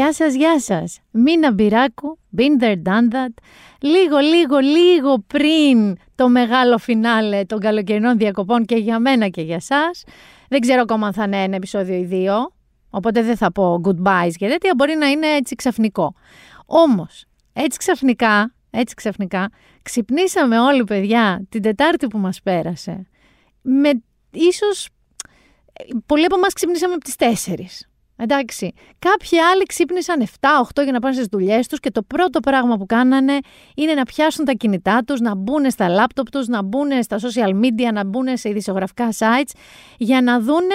Γεια σας, γεια σας. Μίνα Μπυράκου, been there, done that. Λίγο, λίγο, λίγο πριν το μεγάλο φινάλε των καλοκαιρινών διακοπών και για μένα και για σας. Δεν ξέρω ακόμα αν θα είναι ένα επεισόδιο ή δύο, οπότε δεν θα πω goodbyes και τέτοια, μπορεί να είναι έτσι ξαφνικό. Όμως, έτσι ξαφνικά, έτσι ξαφνικά, ξυπνήσαμε όλοι παιδιά την Τετάρτη που μας πέρασε. Με ίσως, πολλοί από εμάς ξυπνήσαμε από τις 4. Εντάξει. Κάποιοι άλλοι ξύπνησαν 7-8 για να πάνε στις δουλειές τους και το πρώτο πράγμα που κάνανε είναι να πιάσουν τα κινητά τους, να μπουν στα λάπτοπ τους, να μπουν στα social media, να μπουν σε ειδησιογραφικά sites για να δούνε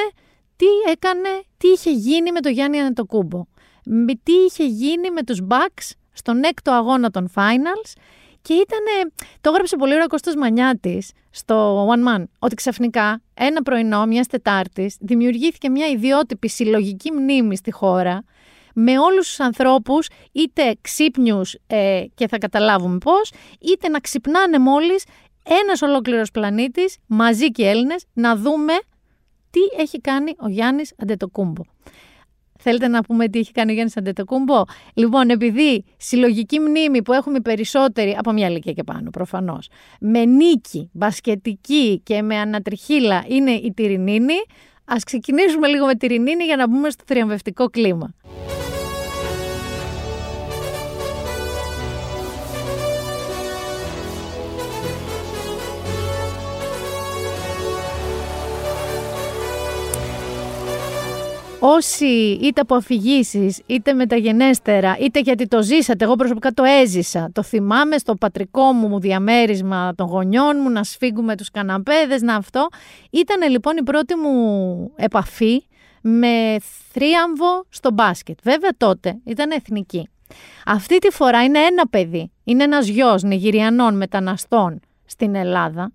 τι έκανε, τι είχε γίνει με το Γιάννη Ανετοκούμπο. Τι είχε γίνει με τους Bucks στον έκτο αγώνα των Finals και ήταν, το έγραψε πολύ ωραία ο Κώστας Μανιάτης στο One Man, ότι ξαφνικά ένα πρωινό μιας Τετάρτης δημιουργήθηκε μια ιδιότυπη συλλογική μνήμη στη χώρα με όλους τους ανθρώπους, είτε ξύπνιους ε, και θα καταλάβουμε πώς, είτε να ξυπνάνε μόλις ένας ολόκληρος πλανήτης, μαζί και Έλληνες, να δούμε τι έχει κάνει ο Γιάννης Αντετοκούμπο. Θέλετε να πούμε τι έχει κάνει ο Γιάννης Αντετοκούμπο; Λοιπόν, επειδή συλλογική μνήμη που έχουμε περισσότεροι, από μια ηλικία και πάνω προφανώς, με νίκη, μπασκετική και με ανατριχίλα είναι η Τυρινίνη, ας ξεκινήσουμε λίγο με Τυρινίνη για να μπούμε στο θριαμβευτικό κλίμα. Όσοι είτε από αφηγήσεις, είτε μεταγενέστερα, είτε γιατί το ζήσατε, εγώ προσωπικά το έζησα. Το θυμάμαι στο πατρικό μου διαμέρισμα των γονιών μου, να σφίγγουμε τους καναπέδες, να αυτό. Ήταν λοιπόν η πρώτη μου επαφή με θρίαμβο στο μπάσκετ. Βέβαια τότε ήταν εθνική. Αυτή τη φορά είναι ένα παιδί, είναι ένας γιος Νιγηριανών μεταναστών στην Ελλάδα.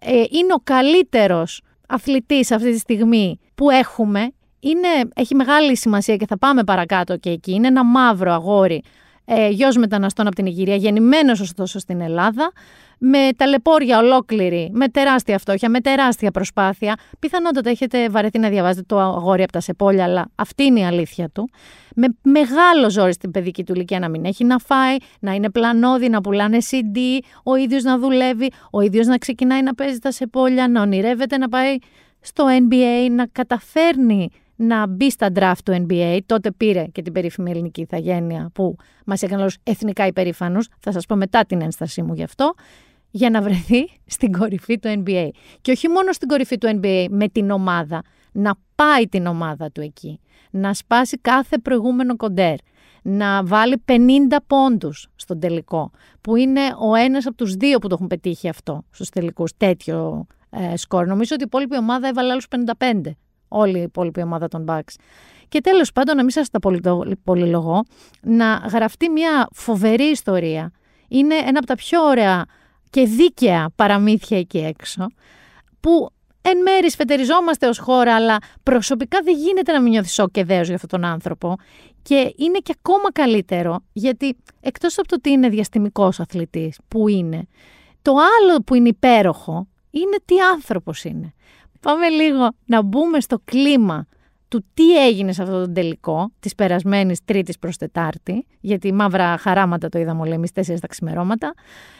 Ε, είναι ο καλύτερος αθλητής αυτή τη στιγμή που έχουμε είναι, έχει μεγάλη σημασία και θα πάμε παρακάτω και εκεί. Είναι ένα μαύρο αγόρι, ε, γιος μεταναστών από την Ιγυρία, γεννημένος ωστόσο στην Ελλάδα, με ταλαιπώρια ολόκληρη, με τεράστια φτώχεια, με τεράστια προσπάθεια. Πιθανότατα έχετε βαρεθεί να διαβάζετε το αγόρι από τα σεπόλια, αλλά αυτή είναι η αλήθεια του. Με μεγάλο ζόρι στην παιδική του ηλικία να μην έχει να φάει, να είναι πλανόδι, να πουλάνε CD, ο ίδιος να δουλεύει, ο ίδιος να ξεκινάει να παίζει τα σεπόλια, να ονειρεύεται να πάει στο NBA, να καταφέρνει να μπει στα draft του NBA. Τότε πήρε και την περίφημη ελληνική ηθαγένεια που μας έκανε όλους εθνικά υπερήφανους. Θα σας πω μετά την ένστασή μου γι' αυτό. Για να βρεθεί στην κορυφή του NBA. Και όχι μόνο στην κορυφή του NBA με την ομάδα, να πάει την ομάδα του εκεί. Να σπάσει κάθε προηγούμενο κοντέρ. Να βάλει 50 πόντους στον τελικό. Που είναι ο ένας από τους δύο που το έχουν πετύχει αυτό στους τελικούς. Τέτοιο ε, σκορ. Νομίζω ότι η υπόλοιπη ομάδα έβαλε άλλους 55 όλη η υπόλοιπη ομάδα των Bucks. Και τέλος πάντων, να μην σας τα πολυλογώ, να γραφτεί μια φοβερή ιστορία. Είναι ένα από τα πιο ωραία και δίκαια παραμύθια εκεί έξω, που εν μέρη σφετεριζόμαστε ως χώρα, αλλά προσωπικά δεν γίνεται να μην νιώθεις σοκ και δέος για αυτόν τον άνθρωπο. Και είναι και ακόμα καλύτερο, γιατί εκτός από το ότι είναι διαστημικός αθλητής, που είναι, το άλλο που είναι υπέροχο είναι τι άνθρωπος είναι. Πάμε λίγο να μπούμε στο κλίμα του τι έγινε σε αυτό το τελικό της περασμένης Τρίτης προς Τετάρτη, γιατί μαύρα χαράματα το είδαμε όλοι εμείς τέσσερις τα ξημερώματα,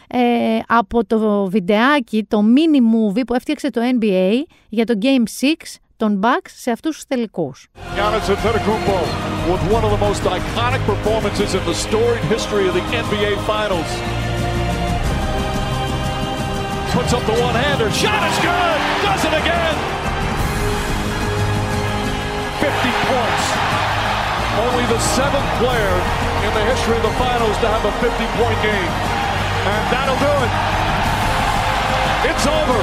ε, από το βιντεάκι, το mini movie που έφτιαξε το NBA για το Game 6 των Bucks σε αυτούς τους τελικούς. with one of the most iconic performances in the storied history of the NBA Finals. Puts up the one-hander. Shot is good. Does it again. 50 points. Only the seventh player in the history of the finals to have a 50-point game. And that'll do it. It's over.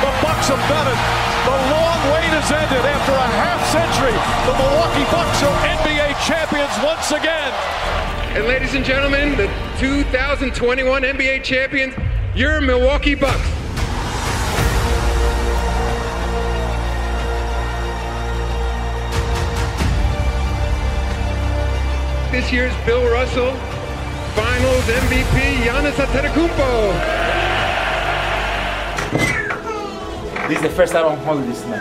The Bucks have done it. The long wait has ended after a half century. The Milwaukee Bucks are NBA champions once again. And ladies and gentlemen, the 2021 NBA champions your Milwaukee Bucks. This year's Bill Russell Finals MVP Giannis Antetokounmpo. This is the first time I'm holding this tonight.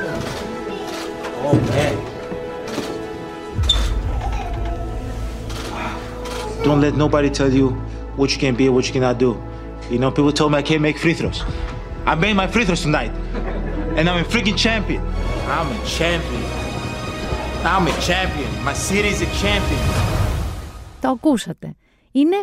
Oh man. Don't let nobody tell you what you can be and what you cannot do. You know, people told me I can't make free throws. I made my free throws tonight. And I'm a freaking champion. I'm a champion. I'm a champion. My city is a champion. Το ακούσατε. Είναι,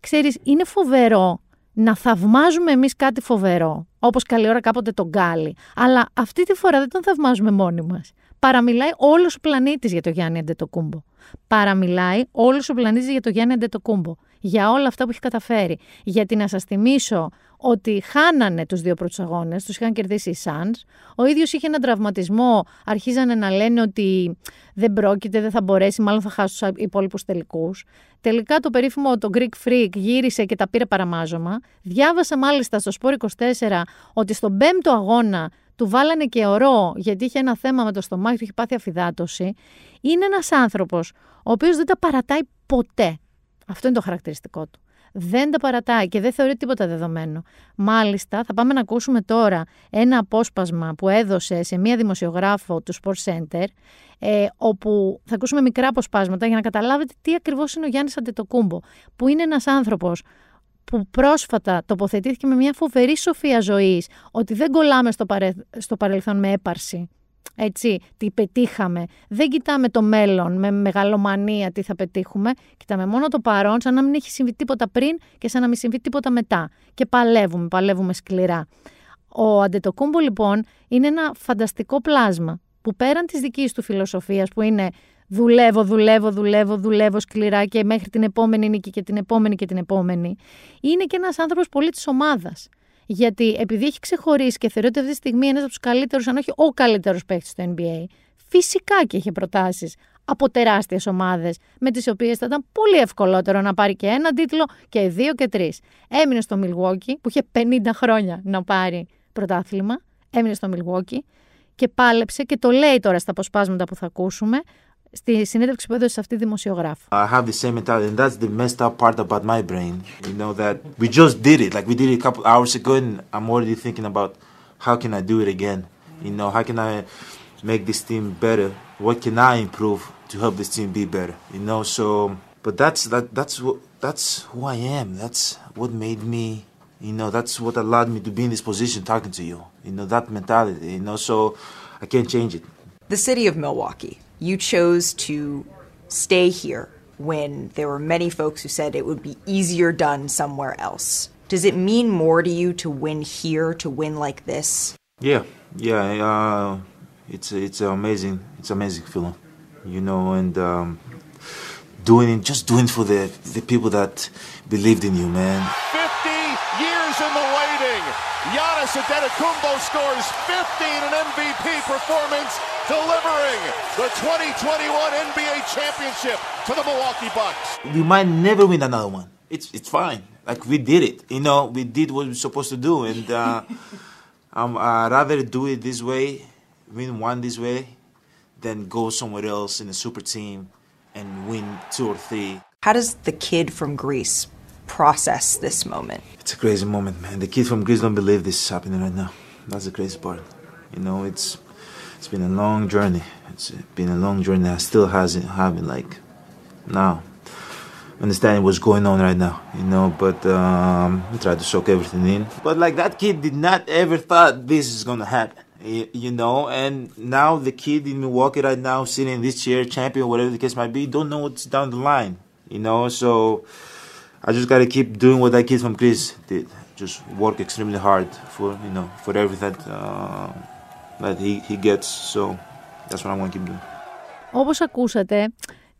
ξέρεις, είναι φοβερό να θαυμάζουμε εμείς κάτι φοβερό, όπως καλή ώρα κάποτε τον Γκάλι, αλλά αυτή τη φορά δεν τον θαυμάζουμε μόνοι μας. Παραμιλάει όλος ο πλανήτης για το Γιάννη Αντετοκούμπο. Παραμιλάει όλος ο πλανήτης για το Γιάννη Αντετοκούμπο. Για όλα αυτά που έχει καταφέρει. Γιατί να σας θυμίσω ότι χάνανε τους δύο πρώτους αγώνες, τους είχαν κερδίσει οι Suns. Ο ίδιος είχε έναν τραυματισμό, αρχίζανε να λένε ότι δεν πρόκειται, δεν θα μπορέσει, μάλλον θα χάσει τους υπόλοιπους τελικούς. Τελικά το περίφημο το Greek Freak γύρισε και τα πήρε παραμάζωμα. Διάβασα μάλιστα στο Σπόρ 24 ότι στον πέμπτο αγώνα του βάλανε και ορό γιατί είχε ένα θέμα με το στομάχι του, είχε πάθει αφυδάτωση. Είναι ένας άνθρωπος ο οποίος δεν τα παρατάει ποτέ. Αυτό είναι το χαρακτηριστικό του δεν τα παρατάει και δεν θεωρεί τίποτα δεδομένο. Μάλιστα, θα πάμε να ακούσουμε τώρα ένα απόσπασμα που έδωσε σε μία δημοσιογράφο του Sports Center, ε, όπου θα ακούσουμε μικρά αποσπάσματα για να καταλάβετε τι ακριβώς είναι ο Γιάννης Αντετοκούμπο, που είναι ένας άνθρωπος που πρόσφατα τοποθετήθηκε με μια φοβερή σοφία ζωής, ότι δεν κολλάμε στο, παρε... στο παρελθόν με έπαρση, έτσι, τι πετύχαμε. Δεν κοιτάμε το μέλλον με μεγαλομανία τι θα πετύχουμε. Κοιτάμε μόνο το παρόν, σαν να μην έχει συμβεί τίποτα πριν και σαν να μην συμβεί τίποτα μετά. Και παλεύουμε, παλεύουμε σκληρά. Ο Αντετοκούμπο λοιπόν είναι ένα φανταστικό πλάσμα που πέραν της δικής του φιλοσοφίας που είναι δουλεύω, δουλεύω, δουλεύω, δουλεύω σκληρά και μέχρι την επόμενη νίκη και την επόμενη και την επόμενη, είναι και ένας άνθρωπος πολύ της ομάδας. Γιατί επειδή έχει ξεχωρίσει και θεωρείται αυτή τη στιγμή ένας από τους καλύτερους, αν όχι ο καλύτερος παίκτης στο NBA, φυσικά και έχει προτάσεις από τεράστιες ομάδες, με τις οποίες θα ήταν πολύ ευκολότερο να πάρει και ένα τίτλο και δύο και τρεις. Έμεινε στο Milwaukee, που είχε 50 χρόνια να πάρει πρωτάθλημα. Έμεινε στο Milwaukee και πάλεψε και το λέει τώρα στα αποσπάσματα που θα ακούσουμε στη συνέντευξη που έδωσε σε αυτή τη δημοσιογράφο. I have the same mentality, and that's the messed up part about my brain. You know that we just did it, like we did it a couple hours ago, and I'm already thinking about how can I do it again. You know, how can I make this team better? What can I improve to help this team be better? You know, so but that's that that's what that's who I am. That's what made me. You know, that's what allowed me to be in this position talking to you. You know, that mentality. You know, so I can't change it. The city of Milwaukee you chose to stay here when there were many folks who said it would be easier done somewhere else. Does it mean more to you to win here, to win like this? Yeah, yeah, uh, it's it's amazing. It's amazing feeling, you know, and um, doing it, just doing it for the the people that believed in you, man. Fifty years in the waiting. Giannis Antetokounmpo scores 50 in an MVP performance, delivering the 2021 NBA championship to the Milwaukee Bucks. We might never win another one. It's it's fine. Like we did it. You know, we did what we're supposed to do, and uh, I'm uh, rather do it this way, win one this way, than go somewhere else in a super team and win two or three. How does the kid from Greece process this moment? It's a crazy moment, man. The kids from Greece don't believe this is happening right now. That's the crazy part. You know, it's it's been a long journey. It's been a long journey. I still hasn't having like now understanding what's going on right now. You know, but um, I try to soak everything in. But like that kid did not ever thought this is gonna happen. You know, and now the kid in Milwaukee right now, sitting in this chair, champion, whatever the case might be, don't know what's down the line. You know, so I just gotta keep doing what that kid from Chris did. Just work extremely hard for you know for everything that uh, that he, he gets. So that's what I'm gonna keep doing. Όπως ακούσατε,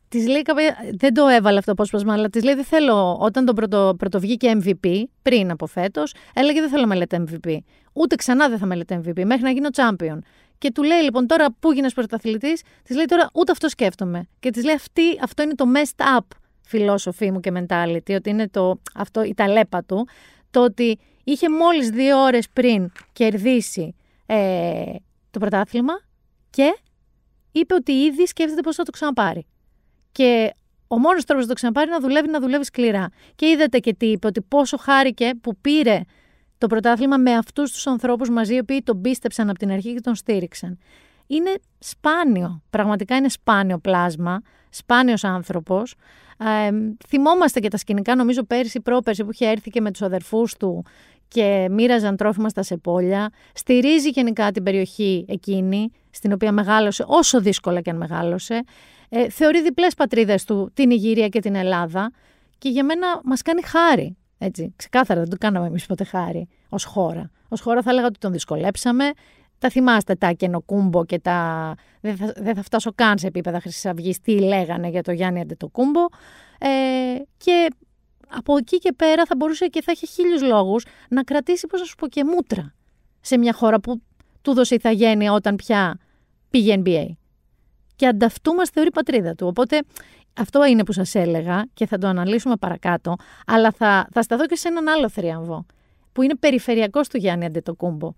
της λέει κάποια. Δεν το έβαλε αυτό το απόσπασμα, αλλά της λέει: Δεν θέλω. Όταν τον πρωτο, πρωτοβγήκε MVP, πριν από φέτος, έλεγε: Δεν θέλω μελέτη MVP. Ούτε ξανά δεν θα μελέτη MVP, μέχρι να γίνω champion. Και του λέει λοιπόν τώρα που γίνε πρωταθλητής, της λέει τώρα ούτε αυτό σκέφτομαι. Και της λέει: αυτή, Αυτό είναι το messed up φιλόσοφή μου και mentality, ότι είναι το, αυτό η ταλέπα του, το ότι είχε μόλις δύο ώρες πριν κερδίσει ε, το πρωτάθλημα και είπε ότι ήδη σκέφτεται πώς θα το ξαναπάρει. Και ο μόνος τρόπος να το ξαναπάρει είναι να δουλεύει, να δουλεύει σκληρά. Και είδατε και τι είπε, ότι πόσο χάρηκε που πήρε το πρωτάθλημα με αυτούς τους ανθρώπους μαζί, οι οποίοι τον πίστεψαν από την αρχή και τον στήριξαν. είναι σπάνιο. Πραγματικά είναι σπάνιο πλάσμα, σπάνιος άνθρωπος. Ε, θυμόμαστε και τα σκηνικά, νομίζω πέρσι, πρόπερσι που είχε έρθει και με τους αδερφούς του και μοίραζαν τρόφιμα στα σεπόλια. Στηρίζει γενικά την περιοχή εκείνη, στην οποία μεγάλωσε, όσο δύσκολα και αν μεγάλωσε. Ε, θεωρεί διπλές πατρίδες του, την Ιγυρία και την Ελλάδα. Και για μένα μας κάνει χάρη. Έτσι, ξεκάθαρα δεν το κάναμε εμείς ποτέ χάρη ως χώρα. Ω χώρα θα έλεγα ότι τον δυσκολέψαμε. Τα θυμάστε τα καινοκούμπο και τα. Δεν θα, δεν θα φτάσω καν σε επίπεδα Χρυσής τι λέγανε για το Γιάννη Αντετοκούμπο. Ε, και από εκεί και πέρα θα μπορούσε και θα είχε χίλιους λόγους να κρατήσει, πώς να σου πω, και μούτρα σε μια χώρα που του δώσε ηθαγένεια όταν πια πήγε NBA. Και ανταυτού μα θεωρεί πατρίδα του. Οπότε αυτό είναι που σας έλεγα και θα το αναλύσουμε παρακάτω, αλλά θα, θα σταθώ και σε έναν άλλο θρίαμβο, που είναι περιφερειακός του Γιάννη Αντετοκούμπο.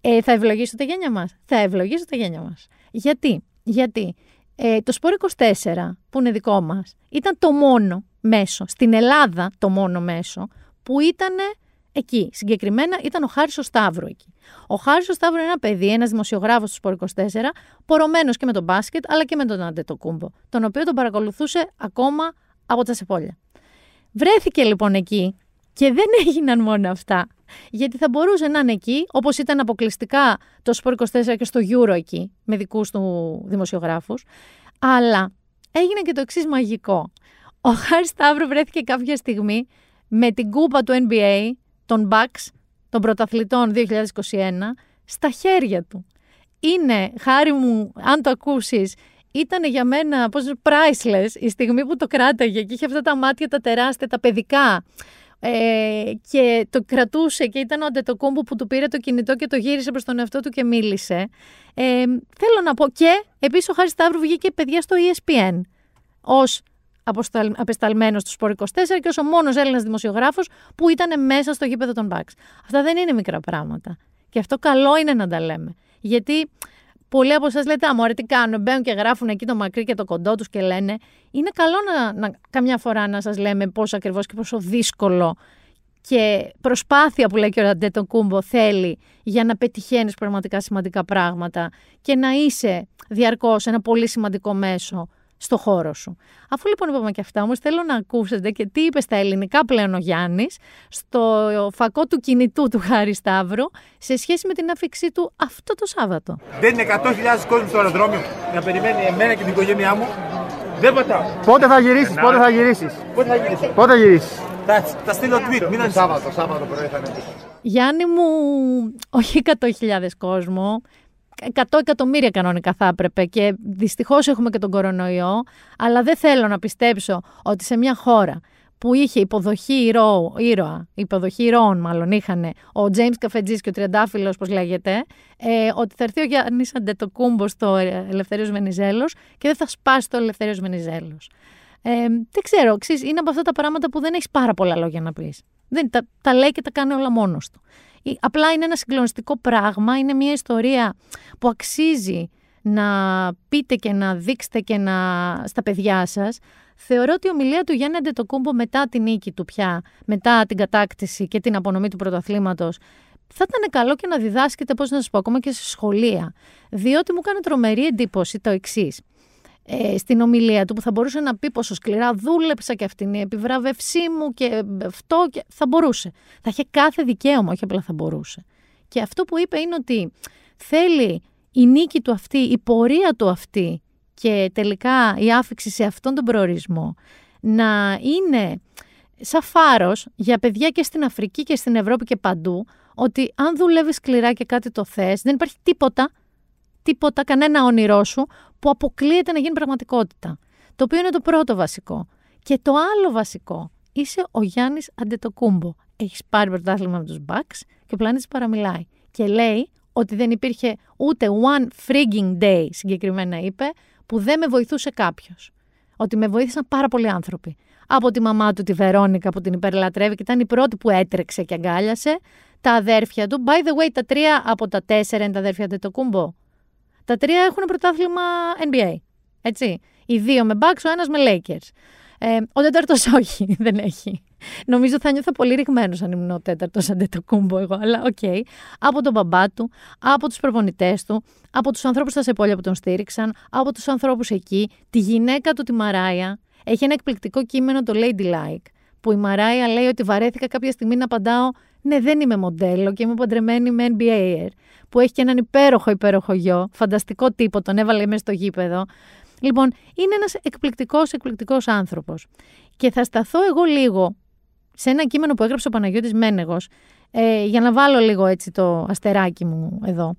Ε, θα ευλογήσω τα γένια μας. Θα ευλογήσω τα γένια μας. Γιατί, γιατί ε, το Σπόρ 24, που είναι δικό μας, ήταν το μόνο μέσο, στην Ελλάδα το μόνο μέσο, που ήταν εκεί. Συγκεκριμένα ήταν ο Χάρης ο Σταύρου εκεί. Ο Χάρης ο Σταύρου είναι ένα παιδί, ένας δημοσιογράφος του Σπορ 24, πορωμένος και με τον μπάσκετ, αλλά και με τον Αντετοκούμπο, τον οποίο τον παρακολουθούσε ακόμα από τα σεπόλια. Βρέθηκε λοιπόν εκεί και δεν έγιναν μόνο αυτά. Γιατί θα μπορούσε να είναι εκεί, όπως ήταν αποκλειστικά το Σπορ 24 και στο Euro εκεί, με δικούς του δημοσιογράφους. Αλλά έγινε και το εξής μαγικό. Ο Χάρης Σταύρου βρέθηκε κάποια στιγμή με την κούπα του NBA, των Bucks, των πρωταθλητών 2021 στα χέρια του. Είναι, χάρη μου, αν το ακούσεις, ήταν για μένα πώς, priceless η στιγμή που το κράταγε και είχε αυτά τα μάτια τα τεράστια, τα παιδικά ε, και το κρατούσε και ήταν ο Αντετοκούμπο που του πήρε το κινητό και το γύρισε προς τον εαυτό του και μίλησε. Ε, θέλω να πω και επίσης ο Χάρης Σταύρου βγήκε παιδιά στο ESPN ως απεσταλμένος του Σπορ 24 και όσο μόνος Έλληνας δημοσιογράφος που ήταν μέσα στο γήπεδο των Μπαξ. Αυτά δεν είναι μικρά πράγματα. Και αυτό καλό είναι να τα λέμε. Γιατί πολλοί από εσάς λέτε, Α, μωρέ, τι κάνουν, μπαίνουν και γράφουν εκεί το μακρύ και το κοντό τους και λένε. Είναι καλό να, να καμιά φορά να σας λέμε πόσο ακριβώς και πόσο δύσκολο και προσπάθεια που λέει και ο Ραντέτο Κούμπο θέλει για να πετυχαίνεις πραγματικά σημαντικά πράγματα και να είσαι διαρκώς ένα πολύ σημαντικό μέσο στο χώρο σου. Αφού λοιπόν είπαμε και αυτά, όμως θέλω να ακούσετε και τι είπες στα ελληνικά πλέον ο Γιάννης στο φακό του κινητού του Χάρη Σταύρου σε σχέση με την αφήξή του αυτό το Σάββατο. Δεν είναι 100.000 κόσμο στο αεροδρόμιο να περιμένει εμένα και την οικογένειά μου. Δεν πατάω. Πότε θα γυρίσεις, πότε θα γυρίσεις; Πότε θα γυρίσεις; Πότε θα γυρίσεις; Θα, θα στείλω tweet. Μην Σάββατο, Σάββατο πρωί θα είναι. Γιάννη μου, όχι 100.000 κόσμο, 100 εκατομμύρια κανονικά θα έπρεπε και δυστυχώς έχουμε και τον κορονοϊό, αλλά δεν θέλω να πιστέψω ότι σε μια χώρα που είχε υποδοχή ηρώου, ήρωα, υποδοχή ηρώων μάλλον είχαν ο Τζέιμς Καφετζής και ο Τριαντάφυλλος, πώς λέγεται, ε, ότι θα έρθει ο Γιάννης Αντετοκούμπος στο Ελευθέριος Βενιζέλος και δεν θα σπάσει το Ελευθέριος Βενιζέλος. Ε, δεν ξέρω, ξέρεις, είναι από αυτά τα πράγματα που δεν έχεις πάρα πολλά λόγια να πεις. Δεν, τα, τα λέει και τα κάνει όλα μόνος του. Απλά είναι ένα συγκλονιστικό πράγμα, είναι μια ιστορία που αξίζει να πείτε και να δείξετε και να στα παιδιά σας. Θεωρώ ότι η ομιλία του Γιάννη Αντετοκούμπο μετά την νίκη του πια, μετά την κατάκτηση και την απονομή του πρωταθλήματος, θα ήταν καλό και να διδάσκεται, πώς να σας πω, ακόμα και σε σχολεία. Διότι μου κάνει τρομερή εντύπωση το εξής ε, στην ομιλία του που θα μπορούσε να πει πόσο σκληρά δούλεψα και αυτήν η επιβράβευσή μου και αυτό και θα μπορούσε. Θα είχε κάθε δικαίωμα, όχι απλά θα μπορούσε. Και αυτό που είπε είναι ότι θέλει η νίκη του αυτή, η πορεία του αυτή και τελικά η άφηξη σε αυτόν τον προορισμό να είναι σαν φάρος για παιδιά και στην Αφρική και στην Ευρώπη και παντού ότι αν δουλεύεις σκληρά και κάτι το θες δεν υπάρχει τίποτα τίποτα, κανένα όνειρό σου που αποκλείεται να γίνει πραγματικότητα. Το οποίο είναι το πρώτο βασικό. Και το άλλο βασικό, είσαι ο Γιάννης Αντετοκούμπο. Έχεις πάρει πρωτάθλημα με τους Bucks και ο πλανήτης παραμιλάει. Και λέει ότι δεν υπήρχε ούτε one frigging day, συγκεκριμένα είπε, που δεν με βοηθούσε κάποιος. Ότι με βοήθησαν πάρα πολλοί άνθρωποι. Από τη μαμά του, τη Βερόνικα, που την υπερλατρεύει και ήταν η πρώτη που έτρεξε και αγκάλιασε. Τα αδέρφια του. By the way, τα τρία από τα τέσσερα είναι τα αδέρφια Αντετοκούμπο. Τα τρία έχουν πρωτάθλημα NBA. Έτσι. Οι δύο με Bucks, ο ένας με Lakers. Ε, ο τέταρτος όχι, δεν έχει. Νομίζω θα νιώθω πολύ ριγμένος αν ήμουν ο τέταρτος Αντετοκούμπο εγώ, αλλά OK. Okay. Από τον μπαμπά του, από τους προπονητές του, από τους ανθρώπους στα σεπόλια που τον στήριξαν, από τους ανθρώπους εκεί, τη γυναίκα του, τη Μαράια. Έχει ένα εκπληκτικό κείμενο, το Ladylike, που η Μαράια λέει ότι βαρέθηκα κάποια στιγμή να απαντάω Ναι, δεν είμαι μοντέλο και είμαι παντρεμένη με NBA, που έχει και έναν υπέροχο υπέροχο γιο, φανταστικό τύπο, τον έβαλε μέσα στο γήπεδο. Λοιπόν, είναι ένας εκπληκτικός, εκπληκτικός άνθρωπος. Και θα σταθώ εγώ λίγο σε ένα κείμενο που έγραψε ο Παναγιώτης Μένεγος, ε, για να βάλω λίγο έτσι το αστεράκι μου εδώ.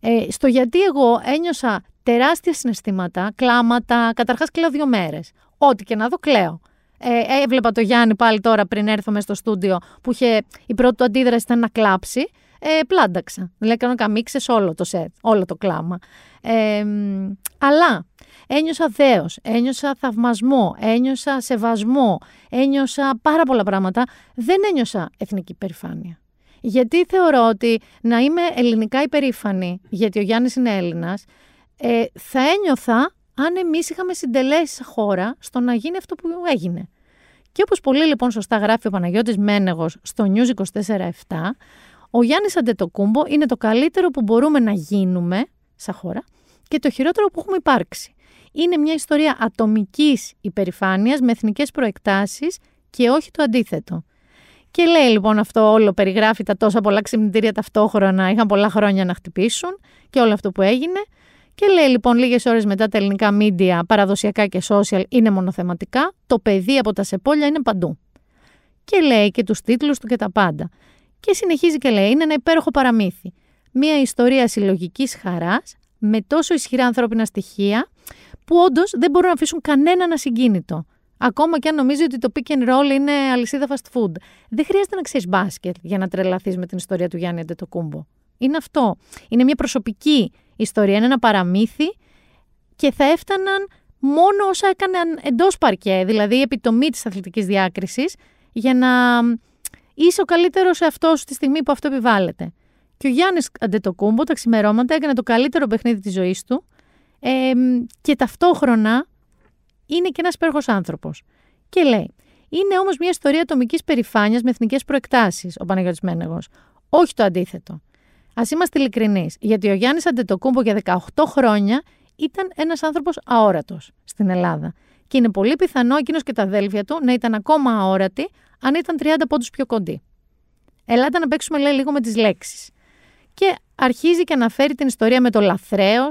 Ε, στο γιατί εγώ ένιωσα τεράστια συναισθήματα, κλάματα, καταρχάς κλαίω δύο μέρες. Ό,τι και να δω κλαίω. Ε, έβλεπα το Γιάννη πάλι τώρα πριν έρθω μέσα στο στούντιο που είχε, η πρώτη του αντίδραση ήταν να κλάψει. Ε, πλάνταξα. Δηλαδή έκανα καμίξες όλο το σετ, όλο το κλάμα. Ε, αλλά ένιωσα δέος, ένιωσα θαυμασμό, ένιωσα σεβασμό, ένιωσα πάρα πολλά πράγματα. Δεν ένιωσα εθνική περηφάνεια. Γιατί θεωρώ ότι να είμαι ελληνικά υπερήφανη, γιατί ο Γιάννης είναι Έλληνας, ε, θα ένιωθα αν εμείς είχαμε συντελέσει χώρα στο να γίνει αυτό που έγινε. Και όπως πολύ λοιπόν σωστά γράφει ο Παναγιώτης Μένεγος στο News 24-7, ο Γιάννης Αντετοκούμπο είναι το καλύτερο που μπορούμε να γίνουμε σαν χώρα και το χειρότερο που έχουμε υπάρξει. Είναι μια ιστορία ατομικής υπερηφάνειας με εθνικές προεκτάσεις και όχι το αντίθετο. Και λέει λοιπόν αυτό όλο, περιγράφει τα τόσα πολλά ξυπνητήρια ταυτόχρονα, είχαν πολλά χρόνια να χτυπήσουν και όλο αυτό που έγινε. Και λέει λοιπόν λίγες ώρες μετά τα ελληνικά μίντια, παραδοσιακά και social, είναι μονοθεματικά. Το παιδί από τα σεπόλια είναι παντού. Και λέει και τους τίτλους του και τα πάντα. Και συνεχίζει και λέει: Είναι ένα υπέροχο παραμύθι. Μία ιστορία συλλογικής χαράς με τόσο ισχυρά ανθρώπινα στοιχεία που όντως δεν μπορούν να αφήσουν κανέναν ασυγκίνητο. Ακόμα και αν νομίζει ότι το pick and roll είναι αλυσίδα fast food. Δεν χρειάζεται να ξέρεις μπάσκετ για να τρελαθείς με την ιστορία του Γιάννη Αντετοκούμπο. Είναι αυτό. Είναι μια προσωπική ιστορία, είναι ένα παραμύθι και θα έφταναν μόνο όσα έκαναν εντός παρκέ, δηλαδή η επιτομή της αθλητικής διάκρισης, για να είσαι ο καλύτερος εαυτός σου τη στιγμή που αυτό επιβάλλεται. Και ο Γιάννης Αντετοκούμπο τα ξημερώματα έκανε το καλύτερο παιχνίδι της ζωής του ε, και ταυτόχρονα είναι και ένας υπέροχος άνθρωπος. Και λέει, είναι όμως μια ιστορία ατομικής περηφάνειας με εθνικές προεκτάσεις, ο Παναγιώτης Μένεγος. Όχι το αντίθετο. Α είμαστε ειλικρινείς, γιατί ο Γιάννης Αντετοκούμπο για 18 χρόνια ήταν ένας άνθρωπος αόρατος στην Ελλάδα. Και είναι πολύ πιθανό εκείνος και τα αδέλφια του να ήταν ακόμα αόρατοι αν ήταν 30 πόντους πιο κοντοί. Ελάτε να παίξουμε λέει, λίγο με τις λέξεις. Και αρχίζει και αναφέρει την ιστορία με το λαθρέο,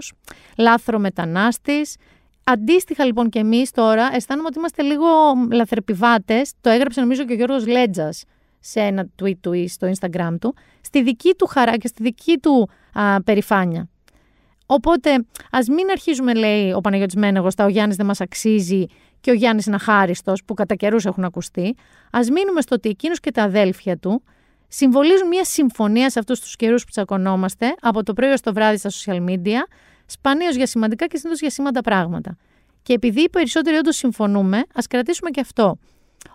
λάθρο μετανάστης. Αντίστοιχα λοιπόν και εμείς τώρα αισθάνομαι ότι είμαστε λίγο λαθρεπιβάτες. Το έγραψε νομίζω και ο Γιώργος Λέτζας σε ένα tweet του ή στο Instagram του, στη δική του χαρά και στη δική του α, περηφάνεια. Οπότε, ας μην αρχίζουμε, λέει ο Παναγιώτης Μένεγος, τα ο Γιάννης δεν μας αξίζει και ο Γιάννης είναι αχάριστος, που κατά καιρούς έχουν ακουστεί. Α μείνουμε στο ότι εκείνος και τα αδέλφια του συμβολίζουν μια συμφωνία σε αυτούς τους καιρούς που τσακωνόμαστε, από το πρωί ως το βράδυ στα social media, σπανίως για σημαντικά και συνήθως για σήμαντα πράγματα. Και επειδή οι περισσότεροι όντως συμφωνούμε, ας κρατήσουμε και αυτό.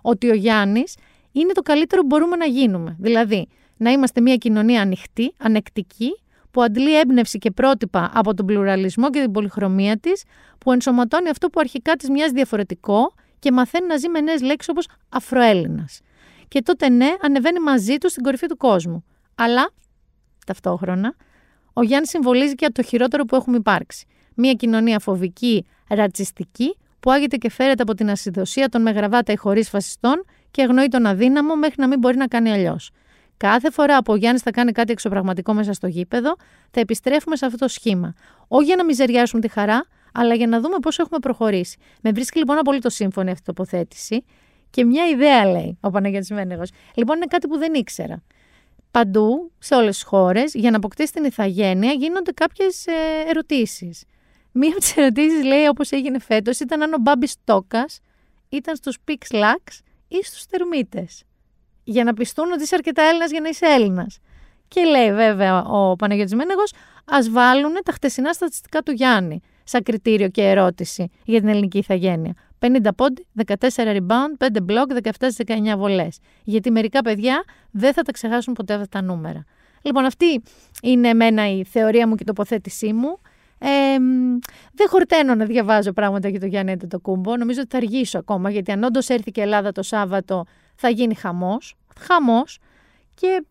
Ότι ο Γιάννης είναι το καλύτερο που μπορούμε να γίνουμε. Δηλαδή, να είμαστε μια κοινωνία ανοιχτή, ανεκτική, που αντλεί έμπνευση και πρότυπα από τον πλουραλισμό και την πολυχρωμία της, που ενσωματώνει αυτό που αρχικά της μοιάζει διαφορετικό και μαθαίνει να ζει με νέες λέξεις όπως Αφροέλληνας. Και τότε ναι, ανεβαίνει μαζί του στην κορυφή του κόσμου. Αλλά ταυτόχρονα, ο Γιάννης συμβολίζει και το χειρότερο που έχουμε υπάρξει. Μια κοινωνία φοβική, ρατσιστική, που άγεται και φέρεται από την ασυδοσία των με γραβάτα ή χωρίς φασιστών και αγνοεί τον αδύναμο μέχρι να μην μπορεί να κάνει αλλιώς. Κάθε φορά που ο Γιάννης θα κάνει κάτι εξωπραγματικό μέσα στο γήπεδο, θα επιστρέφουμε σε αυτό το σχήμα. Όχι για να μιζεριάσουμε τη χαρά, αλλά για να δούμε πώς έχουμε προχωρήσει. Με βρίσκει λοιπόν απολύτως σύμφωνη αυτή η τοποθέτηση. Και μια ιδέα λέει ο Παναγιώτης Μένεγος. Λοιπόν, είναι κάτι που δεν ήξερα. Παντού, σε όλες τις χώρες, για να αποκτήσει την ηθαγένεια, γίνονται κάποιες ερωτήσεις. Μία από τις ερωτήσεις, λέει, όπως έγινε φέτος, ήταν αν ο Μπάμπης Τόκας ήταν στους Pix Lux ή στους Τερμίτε. Για να πιστούν ότι είσαι αρκετά Έλληνας για να είσαι Έλληνας. Και λέει βέβαια ο Παναγιώτης Μένεγος, ας βάλουν τα χτεσινά στατιστικά του Γιάννη σαν κριτήριο και ερώτηση για την ελληνική ηθαγένεια. 50 πόντι, 14 rebound, 5 block, 17 19 βολές. Γιατί μερικά παιδιά δεν θα τα ξεχάσουν ποτέ αυτά τα νούμερα. Λοιπόν, αυτή είναι εμένα η θεωρία μου και η τοποθέτησή μου. Ε, δεν χορταίνω να διαβάζω πράγματα για το Γιάννη το κούμπο. Νομίζω ότι θα αργήσω ακόμα, γιατί αν όντως έρθει και η Ελλάδα το Σάββατο, θα γίνει χαμός, χαμός και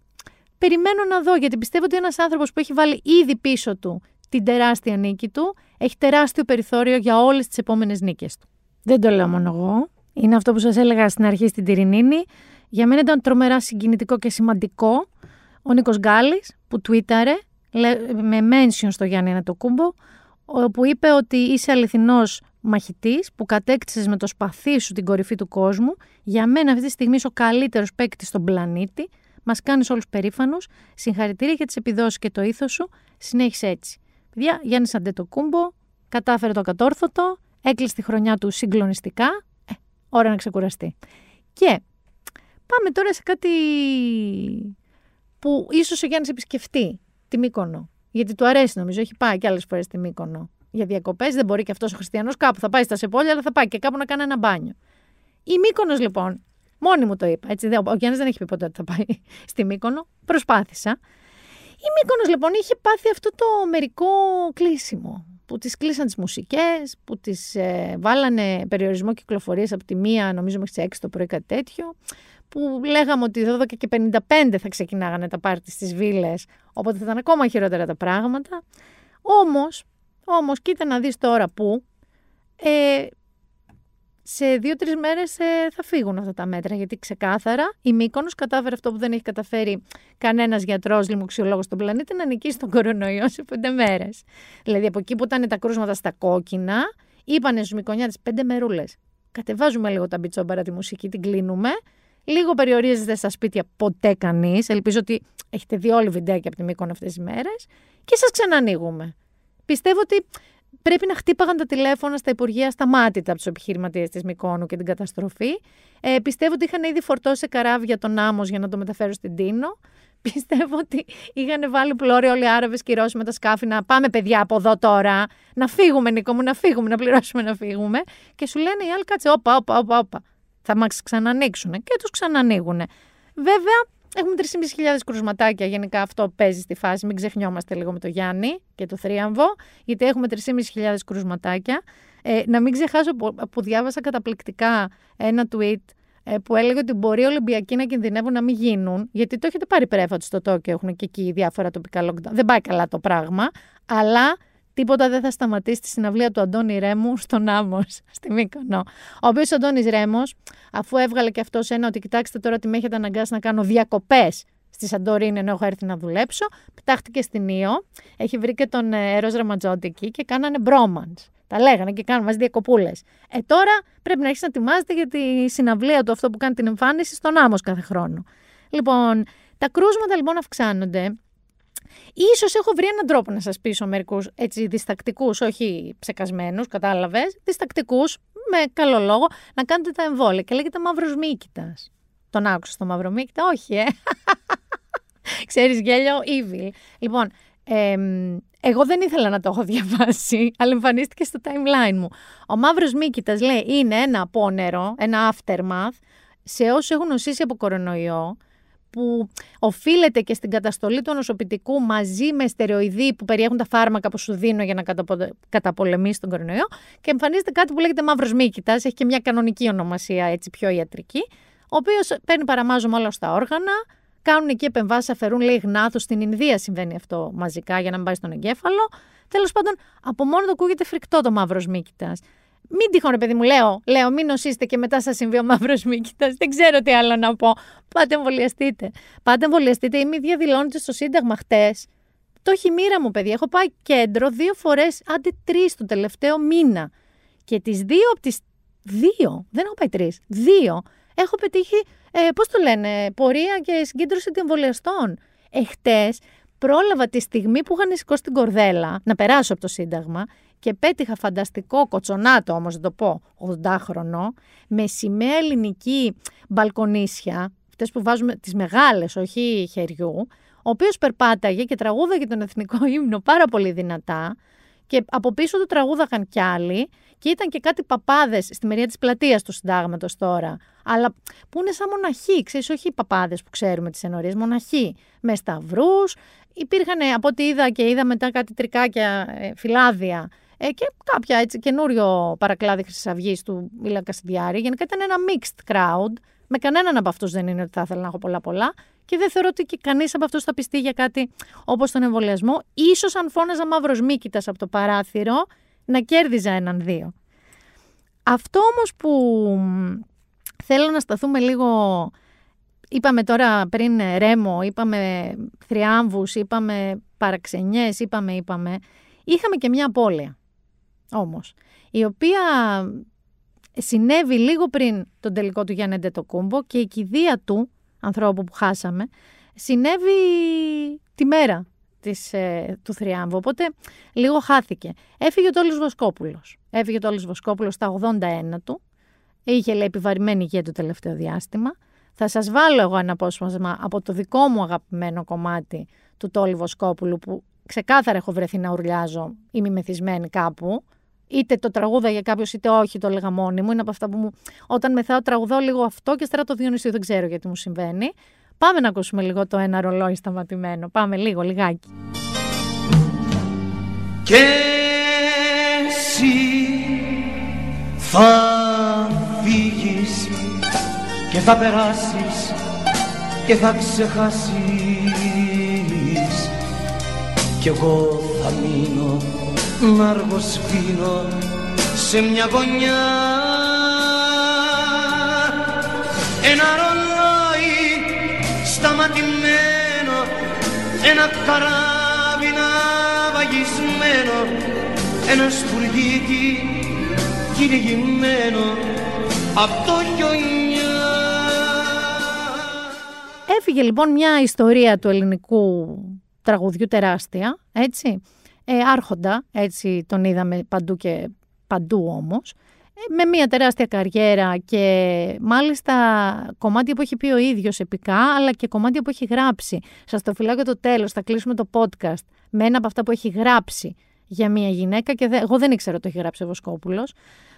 περιμένω να δω γιατί πιστεύω ότι ένας άνθρωπος που έχει βάλει ήδη πίσω του την τεράστια νίκη του έχει τεράστιο περιθώριο για όλες τις επόμενες νίκες του. Δεν το λέω μόνο εγώ. Είναι αυτό που σας έλεγα στην αρχή στην Τυρινίνη. Για μένα ήταν τρομερά συγκινητικό και σημαντικό ο Νίκος Γκάλης που τουίταρε με mention στο Γιάννη Ανατοκούμπο όπου είπε ότι είσαι αληθινός μαχητής που κατέκτησες με το σπαθί σου την κορυφή του κόσμου. Για μένα αυτή τη στιγμή είσαι ο καλύτερος παίκτης στον πλανήτη. Μας κάνεις όλους περήφανους. Συγχαρητήρια για τις επιδόσεις και το ήθος σου. Συνέχισε έτσι. Παιδιά, Γιάννης Αντετοκούμπο κατάφερε το κατόρθωτο, έκλεισε τη χρονιά του συγκλονιστικά. Ε, ώρα να ξεκουραστεί. Και πάμε τώρα σε κάτι που ίσως ο Γιάννης επισκεφτεί, τη Μύκονο. Γιατί του αρέσει νομίζω, έχει πάει και άλλες φορές τη Μύκονο για διακοπές. Δεν μπορεί και αυτός ο Χριστιανός κάπου. Θα πάει στα Σεπόλια, αλλά θα πάει και κάπου να κάνει ένα μπάνιο. Η Μύκονος λοιπόν, μόνη μου το είπα. Έτσι, ο Γιάννης δεν έχει πει ποτέ ότι θα πάει στη Μύκονο. Προσπάθησα. Η Μύκονος λοιπόν είχε πάθει αυτό το μερικό κλείσιμο. Που τις κλείσαν τις μουσικές, που τις ε, βάλανε περιορισμό κυκλοφορίας από τη μία, νομίζω μέχρι τις 6 το πρωί κάτι τέτοιο που λέγαμε ότι 12 και 55 θα ξεκινάγανε τα πάρτι στις βίλες, οπότε θα ήταν ακόμα χειρότερα τα πράγματα. Όμως, όμως κοίτα να δεις τώρα που ε, σε δύο-τρεις μέρες ε, θα φύγουν αυτά τα μέτρα. Γιατί ξεκάθαρα η Μύκονος κατάφερε αυτό που δεν έχει καταφέρει κανένας γιατρός, λοιμοξιολόγος στον πλανήτη, να νικήσει τον κορονοϊό σε πέντε μέρες. Δηλαδή από εκεί που ήταν τα κρούσματα στα κόκκινα, είπανε στους Μικονιάτε πέντε μερούλες. Κατεβάζουμε λίγο τα μπιτσόμπαρα τη μουσική, την κλείνουμε Λίγο περιορίζεται στα σπίτια ποτέ κανείς. Ελπίζω ότι έχετε δει όλοι βιντεάκια από τη Μήκον αυτές τις μέρες. Και σας ξανανοίγουμε. Πιστεύω ότι πρέπει να χτύπαγαν τα τηλέφωνα στα Υπουργεία σταμάτητα από τους επιχειρηματίες της Μικόνου και την καταστροφή. Ε, πιστεύω ότι είχαν ήδη φορτώσει καράβια τον άμμος για να το μεταφέρουν στην Τίνο. Πιστεύω ότι είχαν βάλει πλώρη όλοι οι Άραβες και οι Ρώσοι με τα σκάφη να πάμε παιδιά από εδώ τώρα. Να φύγουμε, Νίκο μου, να φύγουμε, να πληρώσουμε να φύγουμε. Και σου λένε οι άλλοι, κάτσε, όπα, όπα, όπα, όπα θα μας ξανανοίξουν και τους ξανανοίγουν. Βέβαια, έχουμε 3.500 κρουσματάκια. Γενικά αυτό παίζει στη φάση. Μην ξεχνιόμαστε λίγο με το Γιάννη και το θρίαμβο, γιατί έχουμε 3.500 κρουσματάκια. Ε, να μην ξεχάσω που, που διάβασα καταπληκτικά ένα tweet ε, που έλεγε ότι μπορεί οι Ολυμπιακοί να κινδυνεύουν να μην γίνουν, γιατί το έχετε πάρει πρέφα στο Τόκιο, έχουν και εκεί διάφορα τοπικά lockdown. Δεν πάει καλά το πράγμα, αλλά Τίποτα δεν θα σταματήσει τη συναυλία του Αντώνη Ρέμου στον Άμμος, στη Μύκονο. Ο οποίος ο Αντώνης Ρέμος, αφού έβγαλε και αυτός ένα ότι κοιτάξτε τώρα τι με έχετε αναγκάσει να κάνω διακοπές στη Σαντορίνη ενώ έχω έρθει να δουλέψω, πετάχτηκε στην Ήο. Έχει βρει και τον Ερό Ραματζόντι εκεί και κάνανε μπρόμαντς. Τα λέγανε και κάνουν μαζί διακοπούλες. Ε, τώρα πρέπει να αρχίσει να ετοιμάζεται για τη συναυλία του αυτό που κάνει την εμφάνιση στον Άμμος κάθε χρόνο. Λοιπόν, τα κρούσματα λοιπόν αυξάνονται Ίσως έχω βρει έναν τρόπο να σας πείσω μερικούς έτσι διστακτικούς, όχι ψεκασμένους, κατάλαβες, διστακτικούς, με καλό λόγο, να κάνετε τα εμβόλια. Και λέγεται μαύρος μύκητας. Τον άκουσα το μαύρο μύκητα, όχι ε. Ξέρεις γέλιο, evil. Λοιπόν, εγώ δεν ήθελα να το έχω διαβάσει, αλλά εμφανίστηκε στο timeline μου. Ο μαύρος μύκητας λέει είναι ένα απόνερο, ένα aftermath, σε όσους έχουν νοσήσει από κορονοϊό, που οφείλεται και στην καταστολή του νοσοποιητικού μαζί με στερεοειδή που περιέχουν τα φάρμακα που σου δίνω για να καταπολεμήσεις τον κορονοϊό. Και εμφανίζεται κάτι που λέγεται μαύρος μύκητας, έχει και μια κανονική ονομασία έτσι πιο ιατρική, ο οποίος παίρνει παραμάζωμα όλα στα όργανα, κάνουν εκεί επεμβάσεις, αφαιρούν λέει γνάθος. Στην Ινδία συμβαίνει αυτό μαζικά για να μην πάει στον εγκέφαλο. Τέλος πάντων, από μόνο το ακούγεται φρικτό το μαύρος μύκητας. Μην τυχόν, παιδί μου, λέω, λέω, μην νοσήσετε και μετά σας συμβεί ο μαύρος μύκητας. Δεν ξέρω τι άλλο να πω. Πάτε εμβολιαστείτε. Πάτε εμβολιαστείτε. Είμαι διαδηλώνετε στο Σύνταγμα χτες. Το έχει μοίρα μου, παιδί. Έχω πάει κέντρο δύο φορές, άντε τρεις το τελευταίο μήνα. Και τις δύο από τις. Δύο. Δεν έχω πάει τρεις. Δύο. Έχω πετύχει, ε, πώς το λένε, πορεία και συγκέντρωση εμβολιαστών. Εχθές πρόλαβα τη στιγμή που είχαν σηκώσει την κορδέλα να περάσω από το Σύνταγμα και πέτυχα φανταστικό κοτσονάτο όμως, να το πω, 80χρονο, με σημαία ελληνική μπαλκονίσια, αυτές που βάζουμε τις μεγάλες, όχι χεριού, ο οποίος περπάταγε και τραγούδαγε τον εθνικό ύμνο πάρα πολύ δυνατά και από πίσω του τραγούδαγαν κι άλλοι και ήταν και κάτι παπάδες στη μεριά της πλατείας του συντάγματος τώρα. Αλλά που είναι σαν μοναχοί, ξέρεις, όχι οι παπάδες που ξέρουμε τις ενορίες, μοναχοί. Με σταυρούς. Υπήρχαν από ό,τι είδα και είδα μετά κάτι τρικάκια, ε, φυλάδια ε, και κάποια έτσι καινούριο παρακλάδι Χρυσής Αυγής του Μίλα Κασιδιάρη. Γενικά ήταν ένα mixed crowd Με κανέναν από αυτούς δεν είναι ότι θα ήθελα να έχω πολλά-πολλά και δεν θεωρώ ότι κανείς από αυτούς θα πιστεί για κάτι όπως τον εμβολιασμό. σω αν φώναζα μαύρος μήκητα από το παράθυρο, να κέρδιζα έναν δύο. Αυτό όμως που θέλω να σταθούμε λίγο, είπαμε τώρα πριν ρέμο, είπαμε θριάμβους, είπαμε παραξενιές, είπαμε, είπαμε, είχαμε και μια απώλεια όμως, η οποία συνέβη λίγο πριν τον τελικό του Γιάννη Ντετοκούμπο και η κηδεία του, ανθρώπου που χάσαμε, συνέβη τη μέρα της, ε, του θριάμβου, οπότε λίγο χάθηκε. Έφυγε ο Τόλης Βοσκόπουλος. Έφυγε ο Τόλης Βοσκόπουλος στα 81 του, είχε λέει επιβαρημένη υγεία το τελευταίο διάστημα. Θα σας βάλω εγώ ένα απόσπασμα από το δικό μου αγαπημένο κομμάτι του Τόλη Βοσκόπουλου που ξεκάθαρα έχω βρεθεί να ουρλιάζω ή μη μεθυσμένη κάπου είτε το τραγούδα για κάποιο είτε όχι, το έλεγα μόνη μου. Είναι από αυτά που μου. Όταν μεθάω, τραγουδάω λίγο αυτό και στερα το Διονυσίου δεν ξέρω γιατί μου συμβαίνει. Πάμε να ακούσουμε λίγο το ένα ρολόι σταματημένο. Πάμε λίγο, λιγάκι. Και εσύ θα φύγεις και θα περάσεις και θα ξεχάσεις κι εγώ θα μείνω να αργοσπίνω σε μια γωνιά. Ένα ρολόι σταματημένο ένα καράβι βαγισμένο ένα σπουργίτι κυνηγημένο από το χιονιά. Έφυγε λοιπόν μια ιστορία του ελληνικού τραγουδιού τεράστια, έτσι, ε, άρχοντα, έτσι τον είδαμε παντού και παντού όμως, ε, με μια τεράστια καριέρα και μάλιστα κομμάτια που έχει πει ο ίδιος επικά, αλλά και κομμάτια που έχει γράψει. Σας το φυλάω για το τέλος, θα κλείσουμε το podcast με ένα από αυτά που έχει γράψει για μια γυναίκα και εγώ δεν ήξερα το έχει γράψει ο Βοσκόπουλος.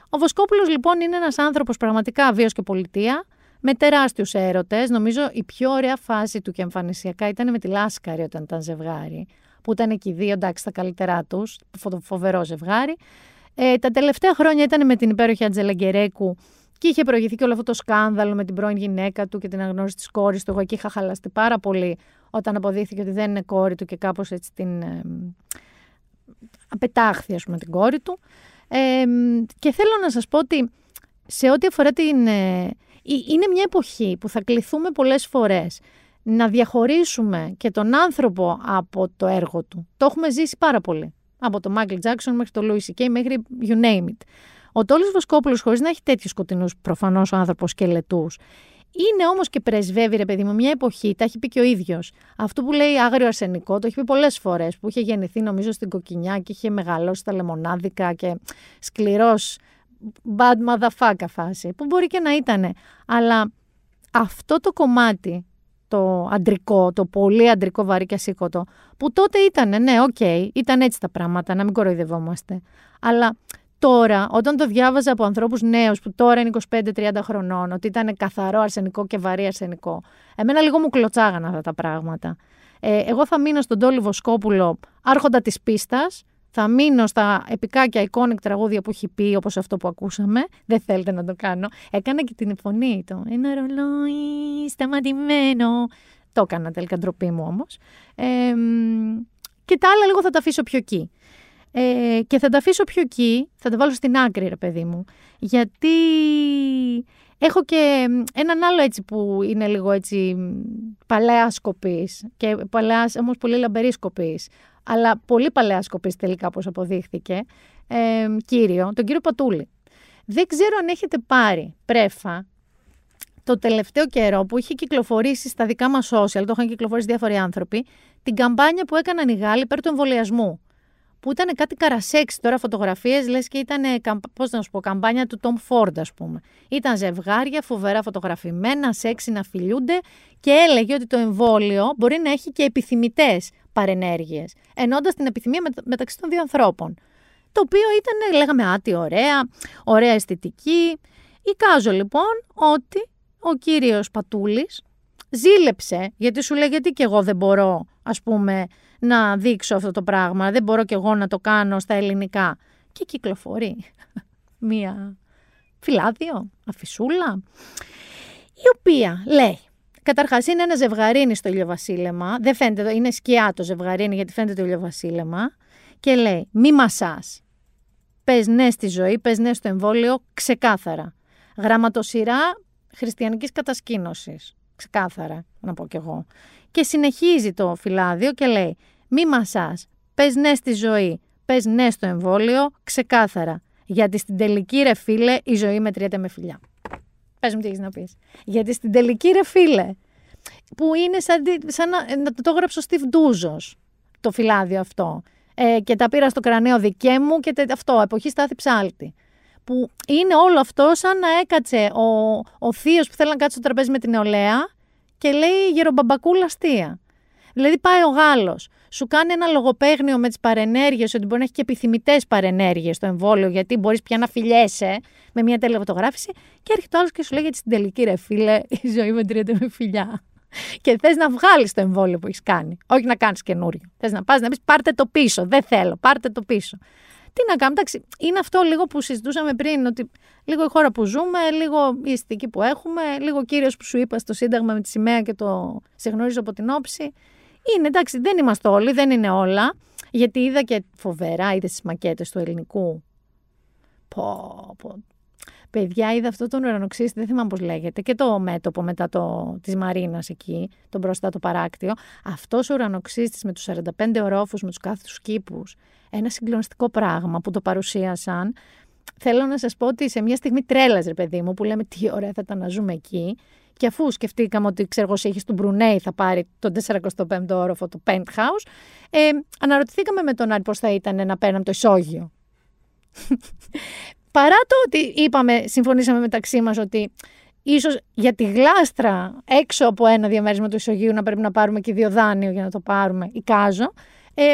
Ο Βοσκόπουλος λοιπόν είναι ένας άνθρωπος πραγματικά βίος και πολιτεία, με τεράστιους έρωτες. Νομίζω η πιο ωραία φάση του και εμφανισιακά ήταν με τη Λάσκαρη όταν ήταν ζευγάρι που ήταν εκεί δύο, εντάξει, τα καλύτερά τους, φοβερό ζευγάρι. Ε, τα τελευταία χρόνια ήταν με την υπέροχη Ατζελα Γκερέκου και είχε προηγηθεί και όλο αυτό το σκάνδαλο με την πρώην γυναίκα του και την αγνώριση της κόρης του. Εγώ εκεί είχα χαλαστεί πάρα πολύ όταν αποδείχθηκε ότι δεν είναι κόρη του και κάπως έτσι την. Ε, απετάχθη, ας πούμε, την κόρη του. Ε, και θέλω να σας πω ότι σε ό,τι αφορά την... Ε, είναι μια εποχή που θα κληθούμε πολλές φορές να διαχωρίσουμε και τον άνθρωπο από το έργο του. Το έχουμε ζήσει πάρα πολύ. Από το Michael Jackson μέχρι το Louis C.K. μέχρι you name it. Ο Τόλης Βοσκόπουλος χωρίς να έχει τέτοιους σκοτεινούς προφανώς ο άνθρωπος σκελετούς, είναι όμως και πρεσβεύει, ρε παιδί μου, μια εποχή, τα έχει πει και ο ίδιος. Αυτό που λέει άγριο αρσενικό, το έχει πει πολλές φορές. Που είχε γεννηθεί, νομίζω, στην Κοκκινιά και είχε μεγαλώσει στα Λεμονάδικα και σκληρός bad motherfucker φάση. Που μπορεί και να ήταν. Αλλά αυτό το κομμάτι το αντρικό, το πολύ αντρικό βαρύ και ασήκωτο, που τότε ήταν, ναι, OK, okay, ήταν έτσι τα πράγματα, να μην κοροϊδευόμαστε. Αλλά τώρα, όταν το διάβαζα από ανθρώπους νέους που τώρα είναι 25-30 χρονών, ότι ήταν καθαρό αρσενικό και βαρύ αρσενικό, εμένα λίγο μου κλωτσάγαν αυτά τα πράγματα. Ε, εγώ θα μείνω στον Τόλι Βοσκόπουλο άρχοντα της πίστας, θα μείνω στα επικά και iconic τραγούδια που έχει πει, όπως αυτό που ακούσαμε. Δεν θέλετε να το κάνω. Έκανα και την φωνή του. Ένα ρολόι σταματημένο. Το έκανα τελικά ντροπή μου όμως. Ε, και τα άλλα λίγο θα τα αφήσω πιο εκεί. Ε, και θα τα αφήσω πιο εκεί, θα τα βάλω στην άκρη ρε παιδί μου, γιατί έχω και έναν άλλο έτσι που είναι λίγο έτσι παλαιά σκοπής και παλαιάς όμως πολύ λαμπερή σκοπής, αλλά πολύ παλαιά σκοπής τελικά όπως αποδείχθηκε, ε, κύριο, τον κύριο Πατούλη. Δεν ξέρω αν έχετε πάρει πρέφα το τελευταίο καιρό που είχε κυκλοφορήσει στα δικά μας social, το είχαν κυκλοφορήσει διάφοροι άνθρωποι, την καμπάνια που έκαναν οι Γάλλοι υπέρ του εμβολιασμού. Που ήταν κάτι καρασέξι τώρα φωτογραφίες, λες και ήταν, πώς να σου πω, καμπάνια του Tom Ford, ας πούμε. Ήταν ζευγάρια φοβερά φωτογραφημένα, σεξι να φιλιούνται και έλεγε ότι το εμβόλιο μπορεί να έχει και επιθυμητές παρενέργειες, ενώντας την επιθυμία μεταξύ των δύο ανθρώπων. Το οποίο ήταν, λέγαμε, άτι ωραία, ωραία αισθητική. Εικάζω λοιπόν ότι ο κύριος Πατούλης ζήλεψε, γιατί σου λέει γιατί και εγώ δεν μπορώ, ας πούμε, να δείξω αυτό το πράγμα, δεν μπορώ και εγώ να το κάνω στα ελληνικά. Και κυκλοφορεί μία φυλάδιο, αφισούλα. η οποία λέει, Καταρχάς, είναι ένα ζευγαρίνι στο ηλιοβασίλεμα. Δεν φαίνεται, είναι σκιά το ζευγαρίνι γιατί φαίνεται το ηλιοβασίλεμα. Και λέει: Μη μασάς. Πες ναι στη ζωή, πες ναι στο εμβόλιο, ξεκάθαρα. Γραμματοσυρά χριστιανικής κατασκήνωσης. Ξεκάθαρα, να πω κι εγώ. Και συνεχίζει το φυλάδιο και λέει: Μη μασάς. Πες ναι στη ζωή, πες ναι στο εμβόλιο, ξεκάθαρα. Γιατί στην τελική ρε φίλε η ζωή μετριέται με φιλιά. Πες μου τι έχεις να πεις. Γιατί στην τελική ρε φίλε, που είναι σαν, σαν να, να το έγραψε ο Στιβ Ντούζος, το φυλάδιο αυτό. Ε, και τα πήρα στο κρανίο δικέ μου και τε, αυτό, εποχή στάθη ψάλτη. Που είναι όλο αυτό σαν να έκατσε ο, ο θείος που θέλει να κάτσει στο τραπέζι με την νεολαία και λέει γερομπαμπακούλα αστεία. Δηλαδή πάει ο Γάλλος, σου κάνει ένα λογοπαίγνιο με τις παρενέργειες, ότι μπορεί να έχει και επιθυμητές παρενέργειες στο εμβόλιο, γιατί μπορείς πια να φιλιέσαι με μια τελεφωτογράφηση. Και έρχεται ο άλλος και σου λέει για στην τελική ρε φίλε, η ζωή μετριέται με φιλιά. Και θες να βγάλεις το εμβόλιο που έχεις κάνει. Όχι να κάνεις καινούριο. Θες να πας να πεις πάρτε το πίσω. Δεν θέλω, πάρτε το πίσω. Τι να κάνουμε, εντάξει, είναι αυτό λίγο που συζητούσαμε πριν, ότι λίγο η χώρα που ζούμε, λίγο η αισθητική που έχουμε, λίγο ο κύριος που σου είπα στο Σύνταγμα με τη σημαία και το σε γνωρίζω από την όψη. Είναι εντάξει, δεν είμαστε όλοι, δεν είναι όλα. Γιατί είδα και φοβερά, είδες τις μακέτες του ελληνικού. Πω, πω. Παιδιά, είδα αυτό τον ουρανοξύστη, δεν θυμάμαι πώς λέγεται, και το μέτωπο μετά το, της Μαρίνας εκεί, τον μπροστά το παράκτιο. Αυτός ο ουρανοξύστης με τους 45 ορόφους, με τους κάθετους κήπους, ένα συγκλονιστικό πράγμα που το παρουσίασαν. Θέλω να σας πω ότι σε μια στιγμή τρέλας, ρε παιδί μου, που λέμε τι ωραία θα ήταν να ζούμε εκεί. Και αφού σκεφτήκαμε ότι ξέρω εγώ, έχει του Μπρουνέι θα πάρει τον 45ο όροφο του Penthouse, ε, αναρωτηθήκαμε με τον Άρη πώς θα ήταν να παίρναμε το ισόγειο. Παρά το ότι είπαμε, συμφωνήσαμε μεταξύ μας ότι ίσως για τη γλάστρα έξω από ένα διαμέρισμα του ισογείου να πρέπει να πάρουμε και δύο δάνειο για να το πάρουμε, εικάζω. Ε,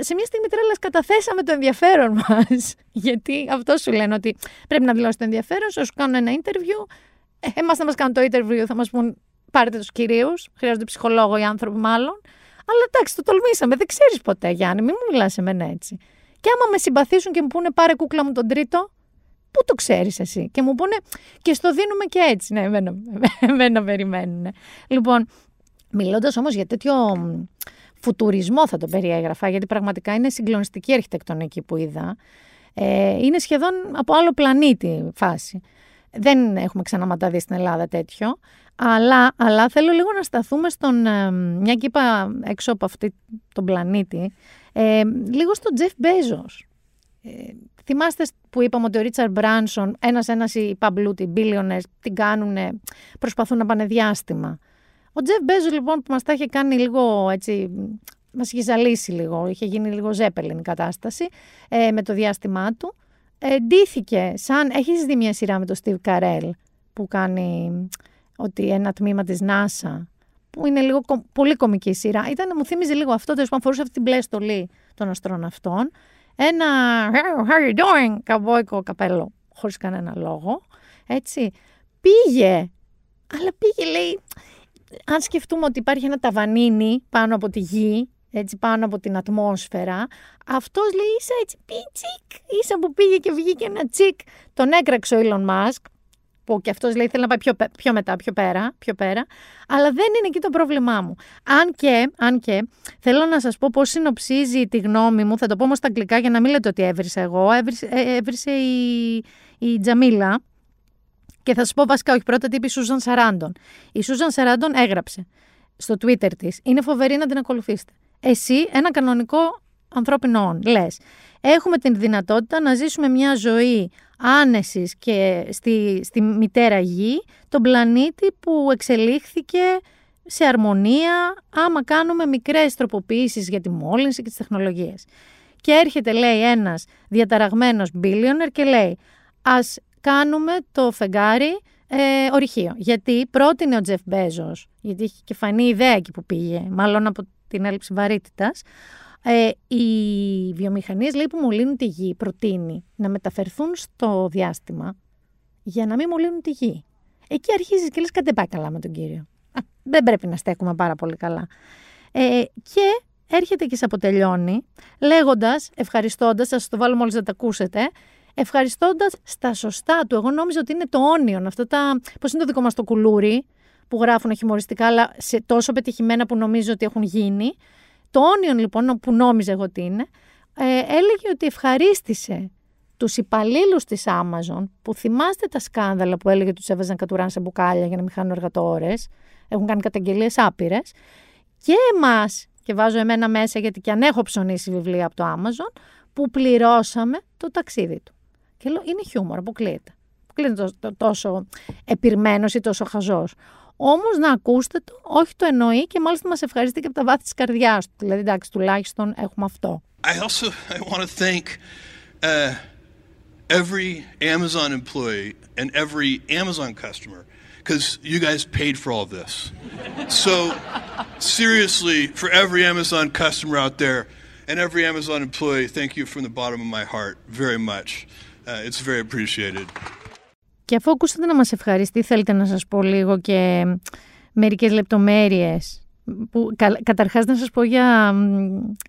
σε μια στιγμή τρέλας καταθέσαμε το ενδιαφέρον μας. Γιατί αυτό σου λένε ότι πρέπει να δηλώσει το ενδιαφέρον, σου κάνουν ένα interview, ε, Εμάς θα μας κάνουν το interview, θα μας πούν πάρετε τους κυρίους. Χρειάζονται ψυχολόγο οι άνθρωποι, μάλλον. Αλλά εντάξει, το τολμήσαμε. Δεν ξέρεις ποτέ, Γιάννη, μην μου μιλάς σε μένα έτσι. Και άμα με συμπαθήσουν και μου πούνε πάρε κούκλα μου τον τρίτο, πού το ξέρεις εσύ; Και μου πούνε και στο δίνουμε και έτσι. Ναι, εμένα, εμένα περιμένουν. Λοιπόν, μιλώντας όμως για τέτοιο φουτουρισμό θα το περιέγραφα, γιατί πραγματικά είναι συγκλονιστική αρχιτεκτονική που είδα. Ε, είναι σχεδόν από άλλο πλανήτη φάση. Δεν έχουμε ξαναματαδεί στην Ελλάδα τέτοιο. Αλλά, αλλά θέλω λίγο να σταθούμε στον, ε, μια και είπα έξω από αυτή τον πλανήτη, ε, λίγο στον Τζεφ Μπέζος. Ε, θυμάστε που είπαμε ότι ο Ρίτσαρ Μπράνσον, ένας-ένας οι παμπλούτι, billionaires, την κάνουν, προσπαθούν να πάνε διάστημα. Ο Τζεφ Μπέζος λοιπόν που μας τα είχε κάνει λίγο έτσι, μας είχε ζαλίσει λίγο, είχε γίνει λίγο ζέπελιν η κατάσταση ε, με το διάστημά του εντύθηκε σαν... Έχεις δει μια σειρά με τον Steve Carell που κάνει ότι ένα τμήμα της NASA που είναι λίγο πολύ κομική σειρά. Ήταν, μου θύμιζε λίγο αυτό, τέλος πάντων φορούσε αυτή την μπλε στολή των αστροναυτών. Ένα how are you doing, καβόικο καπέλο, χωρίς κανένα λόγο. Έτσι. Πήγε, αλλά πήγε λέει, αν σκεφτούμε ότι υπάρχει ένα ταβανίνι πάνω από τη γη έτσι πάνω από την ατμόσφαιρα. Αυτός λέει είσαι έτσι πίτσικ, ίσα που πήγε και βγήκε ένα τσικ. Τον έκραξε ο Elon Musk, που και αυτός λέει θέλει να πάει πιο, πιο μετά, πιο πέρα, πιο πέρα. Αλλά δεν είναι εκεί το πρόβλημά μου. Αν και, αν και θέλω να σας πω πώς συνοψίζει τη γνώμη μου, θα το πω όμως στα αγγλικά για να μην λέτε ότι έβρισα εγώ, έβρισε, ε, έβρισε η, η Τζαμίλα, και θα σας πω βασικά, όχι πρώτα, τι είπε η Σούζαν Σαράντον. Η Σούζαν Σαράντον έγραψε στο Twitter της. Είναι φοβερή να την ακολουθήσετε εσύ ένα κανονικό ανθρώπινο όν. Λες, έχουμε την δυνατότητα να ζήσουμε μια ζωή άνεσης και στη, στη μητέρα γη, τον πλανήτη που εξελίχθηκε σε αρμονία άμα κάνουμε μικρές τροποποιήσεις για τη μόλυνση και τις τεχνολογίες. Και έρχεται, λέει, ένας διαταραγμένος billionaire και λέει ας κάνουμε το φεγγάρι ε, ορυχείο. Γιατί πρότεινε ο Τζεφ Μπέζος, γιατί είχε και φανεί ιδέα εκεί που πήγε, μάλλον από την έλλειψη βαρύτητας, ε, οι βιομηχανίες λέει, που μολύνουν τη γη προτείνει να μεταφερθούν στο διάστημα για να μην μολύνουν τη γη. Εκεί αρχίζεις και λες κάτι πάει καλά με τον κύριο. δεν πρέπει να στέκουμε πάρα πολύ καλά. Ε, και έρχεται και σε αποτελειώνει λέγοντας, ευχαριστώντας, θα σας το βάλω μόλις να τα ακούσετε, ευχαριστώντας στα σωστά του. Εγώ νόμιζα ότι είναι το όνιον, αυτά τα. Πώς είναι το δικό μας το κουλούρι, που γράφουν χιουμοριστικά, αλλά σε τόσο πετυχημένα που νομίζω ότι έχουν γίνει. Το όνιον λοιπόν, που νόμιζα εγώ ότι είναι, ε, έλεγε ότι ευχαρίστησε τους υπαλλήλους της Amazon, που θυμάστε τα σκάνδαλα που έλεγε ότι τους έβαζαν κατουράν σε μπουκάλια για να μην χάνουν εργατόρες, έχουν κάνει καταγγελίες άπειρες, και εμάς, και βάζω εμένα μέσα γιατί και αν έχω ψωνίσει βιβλία από το Amazon, που πληρώσαμε το ταξίδι του. Και λέω, είναι χιούμορ, αποκλείεται. Αποκλείεται το, τόσο επιρμένος ή τόσο χαζός. Όμως να ακούσετε το, όχι το εννοεί και μάλιστα μας ευχαριστεί και από τα βάθη της καρδιάς του. Δηλαδή, εντάξει, τουλάχιστον έχουμε αυτό. I also I want to thank uh, every Amazon employee and every Amazon customer because you guys paid for all this. so, seriously, for every Amazon customer out there and every Amazon employee, thank you from the bottom of my heart very much. Uh, it's very appreciated. Και αφού ακούσατε να μας ευχαριστεί, θέλετε να σας πω λίγο και μερικές λεπτομέρειες που, κα, καταρχάς να σας πω για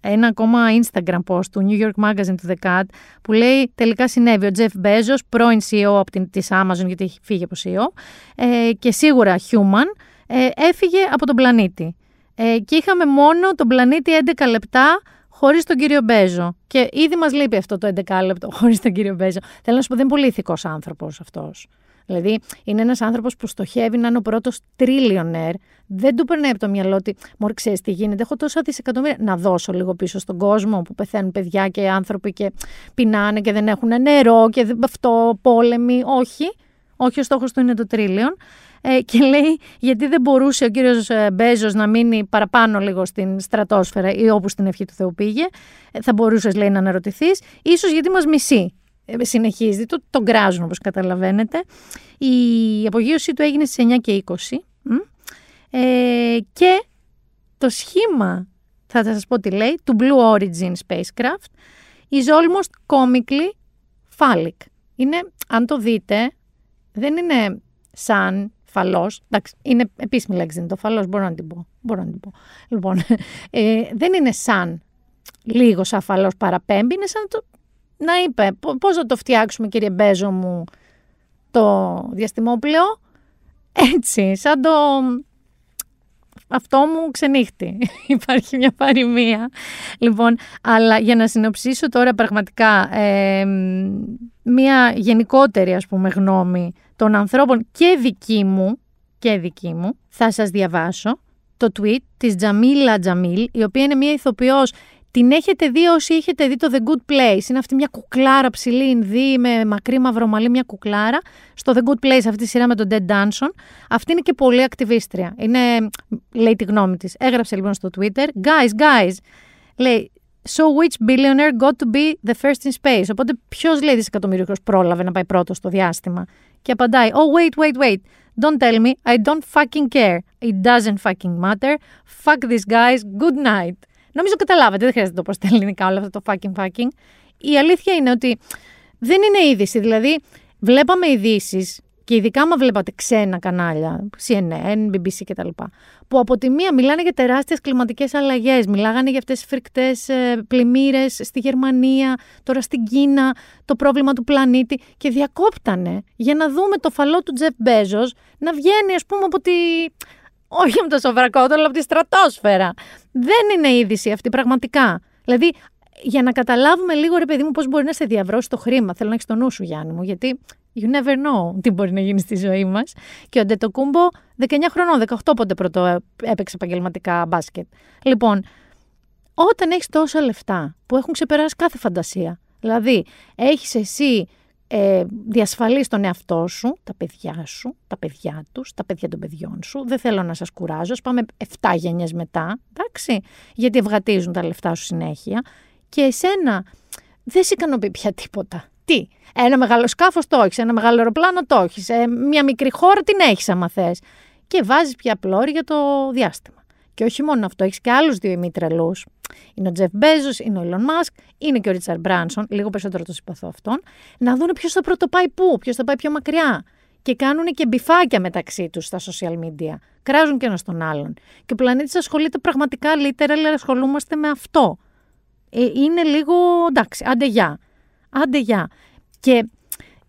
ένα ακόμα Instagram post του New York Magazine του The Cut που λέει τελικά συνέβη ο Jeff Bezos, πρώην CEO από την, της Amazon γιατί έχει φύγει από CEO ε, και σίγουρα human, ε, έφυγε από τον πλανήτη. Ε, και είχαμε μόνο τον πλανήτη 11 λεπτά χωρίς τον κύριο Μπέζο. Και ήδη μας λείπει αυτό το 11 λεπτό χωρίς τον κύριο Μπέζο. Θέλω να σου πω, δεν είναι πολύ ηθικός άνθρωπος αυτός. Δηλαδή, είναι ένας άνθρωπος που στοχεύει να είναι ο πρώτος τρίλιονερ. Δεν του περνάει από το μυαλό ότι, Μωρή, ξέρεις τι γίνεται. Έχω τόσα δισεκατομμύρια. Να δώσω λίγο πίσω στον κόσμο που πεθαίνουν παιδιά και άνθρωποι και πεινάνε και δεν έχουν νερό και αυτό, πόλεμοι. Όχι. Όχι, ο στόχος του είναι το τρίλιον. Ε, και λέει γιατί δεν μπορούσε ο κύριος ε, Μπέζος να μείνει παραπάνω λίγο στην στρατόσφαιρα ή όπου στην ευχή του Θεού πήγε. Ε, θα μπορούσες λέει να αναρωτηθείς. Ίσως γιατί μας μισεί. Ε, συνεχίζει, το, τον κράζουν όπως καταλαβαίνετε. Η απογείωσή του έγινε στις 9 και 20 ε, και το σχήμα, θα σας πω τι λέει, του Blue Origin Spacecraft is almost comically phallic. Είναι, αν το δείτε, δεν είναι σαν φαλός, εντάξει, είναι επίσημη λέξη, είναι το φαλός, μπορώ να την πω, μπορώ να την πω. Λοιπόν, ε, δεν είναι σαν λίγο σαν φαλός παραπέμπει, είναι σαν το να είπε πώς θα το φτιάξουμε κύριε Μπέζο μου το διαστημόπλαιο έτσι σαν το αυτό μου ξενύχτη. Υπάρχει μια παροιμία. Λοιπόν, αλλά για να συνοψίσω τώρα πραγματικά ε, μια γενικότερη ας πούμε γνώμη των ανθρώπων και δική μου και δική μου θα σας διαβάσω το tweet της Τζαμίλα Τζαμίλ η οποία είναι μια ηθοποιός την έχετε δει όσοι έχετε δει το The Good Place. Είναι αυτή μια κουκλάρα ψηλή Ινδί με μακρύ μαυρομαλή μια κουκλάρα. Στο The Good Place αυτή τη σειρά με τον Dead Danson. Αυτή είναι και πολύ ακτιβίστρια. Είναι, λέει τη γνώμη της. Έγραψε λοιπόν στο Twitter. Guys, guys. Λέει, So which billionaire got to be the first in space; Οπότε ποιος λέει δισεκατομμύριο πρόλαβε να πάει πρώτος στο διάστημα; Και απαντάει, Oh, wait, wait, wait. Don't tell me. I don't fucking care. It doesn't fucking matter. Fuck these guys. Good night. Νομίζω καταλάβατε, δεν χρειάζεται να το πω στα ελληνικά όλο αυτό το fucking fucking. Η αλήθεια είναι ότι δεν είναι είδηση. Δηλαδή, βλέπαμε ειδήσεις και ειδικά άμα βλέπατε ξένα κανάλια, CNN, BBC κτλ. Που από τη μία μιλάνε για τεράστιες κλιματικές αλλαγές, μιλάγανε για αυτές τι φρικτές ε, πλημμύρες στη Γερμανία, τώρα στην Κίνα, το πρόβλημα του πλανήτη και διακόπτανε για να δούμε το φαλό του Τζεφ Μπέζος να βγαίνει, ας πούμε, από τη όχι από το σοβρακότο, αλλά από τη στρατόσφαιρα. Δεν είναι είδηση αυτή πραγματικά. Δηλαδή, για να καταλάβουμε λίγο, ρε παιδί μου, πώς μπορεί να σε διαβρώσει το χρήμα. Θέλω να έχεις το νου σου, Γιάννη μου, γιατί you never know τι μπορεί να γίνει στη ζωή μας. Και ο Ντετοκούμπο, 19 χρονών, 18 πότε πρώτο έπαιξε επαγγελματικά μπάσκετ. Λοιπόν, όταν έχεις τόσα λεφτά που έχουν ξεπεράσει κάθε φαντασία, δηλαδή έχεις εσύ ε, διασφαλείς τον εαυτό σου, τα παιδιά σου, τα παιδιά τους, τα παιδιά των παιδιών σου. Δεν θέλω να σας κουράζω, πάμε 7 γενιές μετά, εντάξει, γιατί ευγατίζουν τα λεφτά σου συνέχεια. Και εσένα δεν σε ικανοποιεί πια τίποτα. Τι, ένα μεγάλο σκάφος το έχεις, ένα μεγάλο αεροπλάνο το έχεις, ε, μια μικρή χώρα την έχεις άμα θες. Και βάζεις πια πλώρη για το διάστημα. Και όχι μόνο αυτό, έχεις και άλλους δύο ημίτρελου. Είναι ο Τζεφ Μπέζος, είναι ο Elon Musk, είναι και ο Ρίτσαρντ Μπράνσον, λίγο περισσότερο το συμπαθώ αυτόν, να δουν ποιος θα πρωτοπάει πού, ποιος θα πάει πιο μακριά. Και κάνουν και μπιφάκια μεταξύ τους στα social media. Κράζουν και ένας τον άλλον. Και ο πλανήτης ασχολείται πραγματικά, αλλά ασχολούμαστε με αυτό. Ε, είναι λίγο εντάξει, άντε γεια. Άντε γεια. Και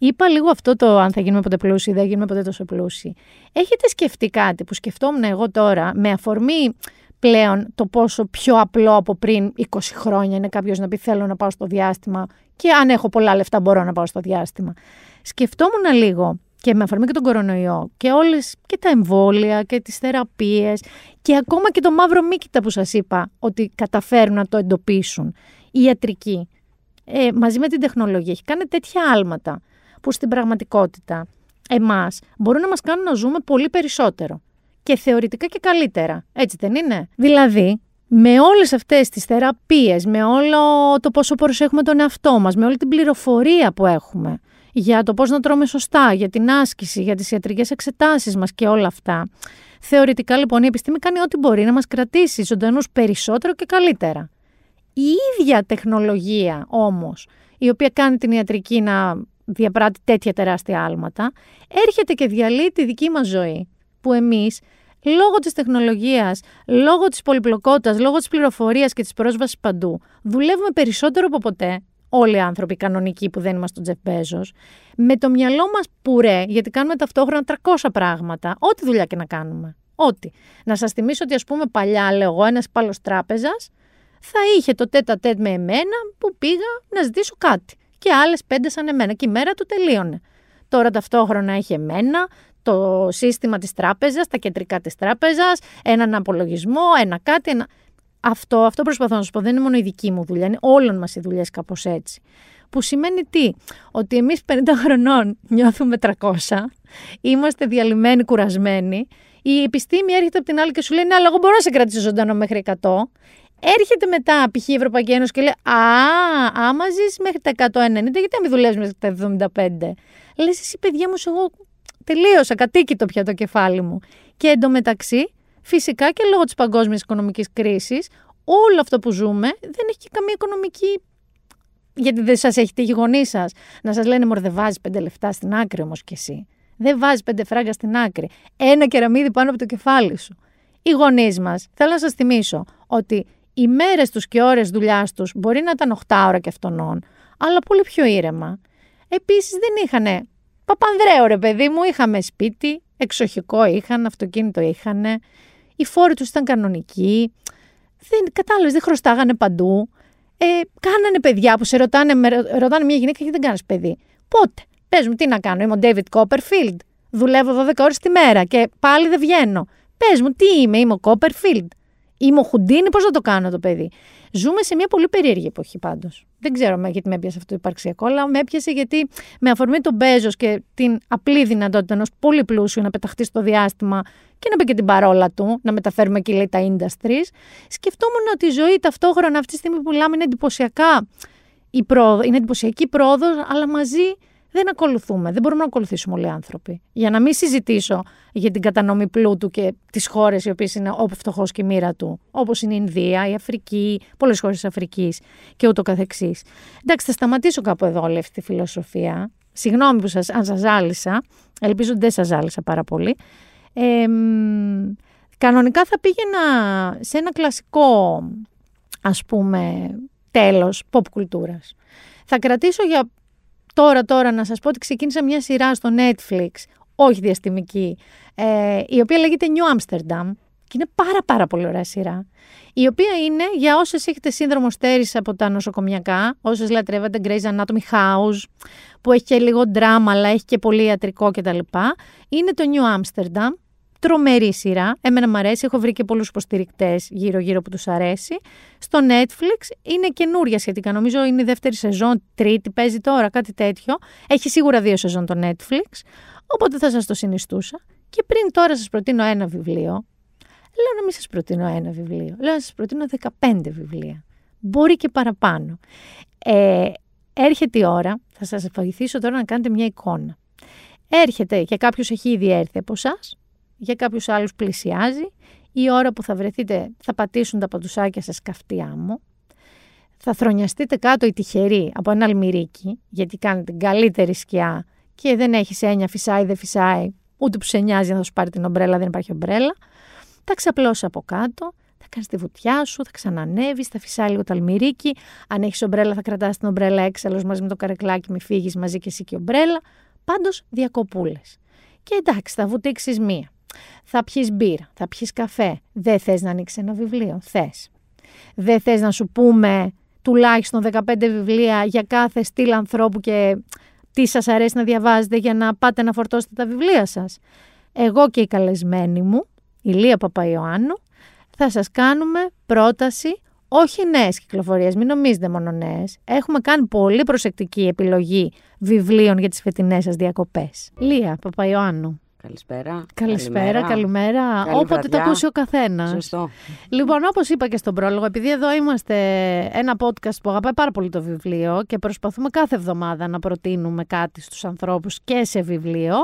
είπα λίγο αυτό το αν θα γίνουμε ποτέ πλούσιοι, δεν γίνουμε ποτέ τόσο πλούσιοι. Έχετε σκεφτεί κάτι που σκεφτόμουν εγώ τώρα με αφορμή πλέον το πόσο πιο απλό από πριν 20 χρόνια είναι κάποιος να πει θέλω να πάω στο διάστημα και αν έχω πολλά λεφτά μπορώ να πάω στο διάστημα. Σκεφτόμουν λίγο και με αφορμή και τον κορονοϊό και όλες και τα εμβόλια και τις θεραπείες και ακόμα και το μαύρο μύκητα που σας είπα ότι καταφέρουν να το εντοπίσουν. Η ιατρική ε, μαζί με την τεχνολογία έχει κάνει τέτοια άλματα που στην πραγματικότητα εμάς μπορούν να μας κάνουν να ζούμε πολύ περισσότερο και θεωρητικά και καλύτερα. Έτσι δεν είναι; Δηλαδή, με όλες αυτές τις θεραπείες, με όλο το πόσο προσέχουμε τον εαυτό μας, με όλη την πληροφορία που έχουμε για το πώς να τρώμε σωστά, για την άσκηση, για τις ιατρικές εξετάσεις μας και όλα αυτά. Θεωρητικά λοιπόν η επιστήμη κάνει ό,τι μπορεί να μας κρατήσει ζωντανούς περισσότερο και καλύτερα. Η ίδια τεχνολογία όμως, η οποία κάνει την ιατρική να διαπράττει τέτοια τεράστια άλματα, έρχεται και διαλύει τη δική μας ζωή, που εμείς λόγω της τεχνολογίας, λόγω της πολυπλοκότητας, λόγω της πληροφορίας και της πρόσβασης παντού, δουλεύουμε περισσότερο από ποτέ, όλοι οι άνθρωποι κανονικοί που δεν είμαστε ο Τζεφ Μπέζος, με το μυαλό μας πουρέ, γιατί κάνουμε ταυτόχρονα 300 πράγματα, ό,τι δουλειά και να κάνουμε. Ό,τι. Να σας θυμίσω ότι ας πούμε παλιά, λέω εγώ, ένας πάλος τράπεζας, θα είχε το τέτα τέτ με εμένα που πήγα να ζητήσω κάτι. Και άλλες πέντε σαν εμένα. Και η μέρα του τελείωνε. Τώρα ταυτόχρονα έχει εμένα, το σύστημα της τράπεζας, τα κεντρικά της τράπεζας, έναν απολογισμό, ένα κάτι, ένα... Αυτό, αυτό προσπαθώ να σου πω, δεν είναι μόνο η δική μου δουλειά, είναι όλων μας οι δουλειές κάπως έτσι. Που σημαίνει τι, ότι εμείς 50 χρονών νιώθουμε 300, είμαστε διαλυμένοι, κουρασμένοι, η επιστήμη έρχεται από την άλλη και σου λέει, ναι, αλλά εγώ μπορώ να σε κρατήσω ζωντανό μέχρι 100. Έρχεται μετά π.χ. η Ευρωπαϊκή Ένωση και λέει Α, άμα ζεις μέχρι τα 190, γιατί να μην δουλεύεις μέχρι τα 75. Λες, εσύ παιδιά μου, εγώ τελείωσα, κατοίκητο πια το κεφάλι μου. Και εντωμεταξύ, φυσικά και λόγω της παγκόσμιας οικονομικής κρίσης, όλο αυτό που ζούμε δεν έχει και καμία οικονομική. Γιατί δεν σας έχει τύχει γονεί σας να σας λένε Μωρ, δεν βάζεις πέντε λεφτά στην άκρη όμως κι εσύ. Δεν βάζεις πέντε φράγκα στην άκρη. Ένα κεραμίδι πάνω από το κεφάλι σου. Οι γονείς μας, θέλω να σας θυμίσω ότι οι μέρες τους και ώρες δουλειάς τους μπορεί να ήταν 8 ώρα και αυτονών, αλλά πολύ πιο ήρεμα. Επίσης δεν είχαν. Παπανδρέο ρε παιδί μου, είχαμε σπίτι, εξοχικό είχαν, αυτοκίνητο είχαν. Οι φόροι τους ήταν κανονικοί. Δεν, κατάλαβες, δεν χρωστάγανε παντού. Ε, κάνανε παιδιά που σε ρωτάνε, με, ρωτάνε μια γυναίκα και δεν κάνεις παιδί; Πότε, πες μου, τι να κάνω, είμαι ο David Copperfield. Δουλεύω 12 ώρες τη μέρα και πάλι δεν βγαίνω. Πες μου, τι είμαι, είμαι ο Copperfield. Είμαι ο Χουντίνη, πώς να το κάνω το παιδί; Ζούμε σε μια πολύ περίεργη εποχή πάντως. Δεν ξέρω γιατί με έπιασε αυτό το υπαρξιακό, αλλά με έπιασε γιατί με αφορμή τον Μπέζος και την απλή δυνατότητα ενός πολύ πλούσιου να πεταχτεί στο διάστημα και να πει και την παρόλα του, να μεταφέρουμε εκεί λέει τα industries, σκεφτόμουν ότι η ζωή ταυτόχρονα αυτή τη στιγμή που μιλάμε είναι εντυπωσιακά. Η πρόοδο, είναι εντυπωσιακή πρόοδος, αλλά μαζί δεν ακολουθούμε. Δεν μπορούμε να ακολουθήσουμε όλοι οι άνθρωποι. Για να μην συζητήσω για την κατανομή πλούτου και τις χώρες οι οποίες είναι όπου φτωχός και η μοίρα του, όπως είναι η Ινδία, η Αφρική, πολλές χώρες της Αφρικής και ούτω καθεξής. Εντάξει, θα σταματήσω κάπου εδώ όλη αυτή τη φιλοσοφία. Συγγνώμη που σας, αν σας ζάλισα. Ελπίζω ότι δεν σας ζάλισα πάρα πολύ. Ε, κανονικά θα πήγαινα σε ένα κλασικό, ας πούμε, τέλος pop κουλτούρας. Θα κρατήσω για Τώρα, τώρα να σας πω ότι ξεκίνησα μια σειρά στο Netflix, όχι διαστημική, ε, η οποία λέγεται New Amsterdam και είναι πάρα πάρα πολύ ωραία σειρά. Η οποία είναι για όσες έχετε σύνδρομο στέρηση από τα νοσοκομιακά, όσες λατρεύετε Grey's Anatomy House, που έχει και λίγο δράμα, αλλά έχει και πολύ ιατρικό κτλ. Είναι το New Amsterdam, Τρομερή σειρά. Εμένα μου αρέσει. Έχω βρει και πολλούς υποστηρικτές γύρω-γύρω που τους αρέσει. Στο Netflix είναι καινούρια σχετικά. Νομίζω είναι η δεύτερη σεζόν, τρίτη παίζει τώρα, κάτι τέτοιο. Έχει σίγουρα δύο σεζόν το Netflix. Οπότε θα σας το συνιστούσα. Και πριν τώρα σας προτείνω ένα βιβλίο, λέω να μην σας προτείνω ένα βιβλίο. Λέω να σας προτείνω 15 βιβλία. Μπορεί και παραπάνω. Ε, έρχεται η ώρα, θα σας βοηθήσω τώρα να κάνετε μια εικόνα. Έρχεται και κάποιος έχει ήδη έρθει από εσάς για κάποιους άλλους πλησιάζει. Η ώρα που θα βρεθείτε θα πατήσουν τα παντουσάκια σας καυτή άμμο. Θα θρονιαστείτε κάτω οι τυχεροί από ένα αλμυρίκι, γιατί κάνετε την καλύτερη σκιά και δεν έχει έννοια, φυσάει, δεν φυσάει, ούτε που σε νοιάζει να θα σου πάρει την ομπρέλα, δεν υπάρχει ομπρέλα. Θα ξαπλώσει από κάτω, θα κάνεις τη βουτιά σου, θα ξανανεύει, θα φυσάει λίγο το αλμυρίκι. Αν έχεις ομπρέλα, θα κρατάς την ομπρέλα έξαλλος μαζί με το καρεκλάκι, μη φύγεις μαζί και εσύ και ομπρέλα. Πάντως διακοπούλες. Και εντάξει, θα βουτήξεις μία. Θα πιεις μπύρα, θα πιεις καφέ. Δεν θες να ανοίξεις ένα βιβλίο. Θες. Δεν θες να σου πούμε τουλάχιστον 15 βιβλία για κάθε στυλ ανθρώπου και τι σας αρέσει να διαβάζετε για να πάτε να φορτώσετε τα βιβλία σας. Εγώ και η καλεσμένη μου, η Λία Παπαϊωάννου, θα σας κάνουμε πρόταση όχι νέες κυκλοφορίες, μην νομίζετε μόνο νέες. Έχουμε κάνει πολύ προσεκτική επιλογή βιβλίων για τις φετινές σας διακοπές. Λία Παπαϊωάννου. Καλησπέρα. Καλησπέρα, καλημέρα. Καλή Όποτε το βραδιά. ακούσει ο καθένας. Σωστό. Λοιπόν, όπως είπα και στον πρόλογο, επειδή εδώ είμαστε ένα podcast που αγαπάει πάρα πολύ το βιβλίο και προσπαθούμε κάθε εβδομάδα να προτείνουμε κάτι στους ανθρώπους και σε βιβλίο,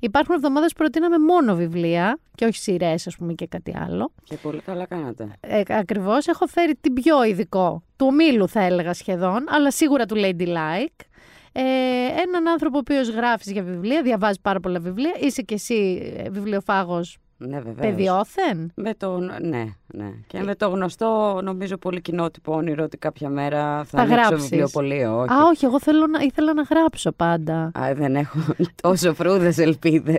υπάρχουν εβδομάδες που προτείναμε μόνο βιβλία και όχι σειρές, ας πούμε, και κάτι άλλο. Και πολύ καλά κάνατε. Ε, Ακριβώς έχω φέρει την πιο ειδικό του ομίλου, θα έλεγα σχεδόν, αλλά σίγουρα του Ladylike. Ε, έναν άνθρωπο ο οποίος γράφεις για βιβλία, διαβάζεις πάρα πολλά βιβλία. Είσαι κι εσύ ε, βιβλιοφάγος Ναι, βεβαίως. παιδιόθεν; Με το, ναι, ναι. Και με το γνωστό, νομίζω, πολύ κοινότυπο όνειρο ότι κάποια μέρα θα, Θα ανοίξω γράψεις. βιβλιοπωλείο. Όχι. Α, όχι, εγώ θέλω να, ήθελα να γράψω πάντα. Α, δεν έχω τόσο φρούδες ελπίδες.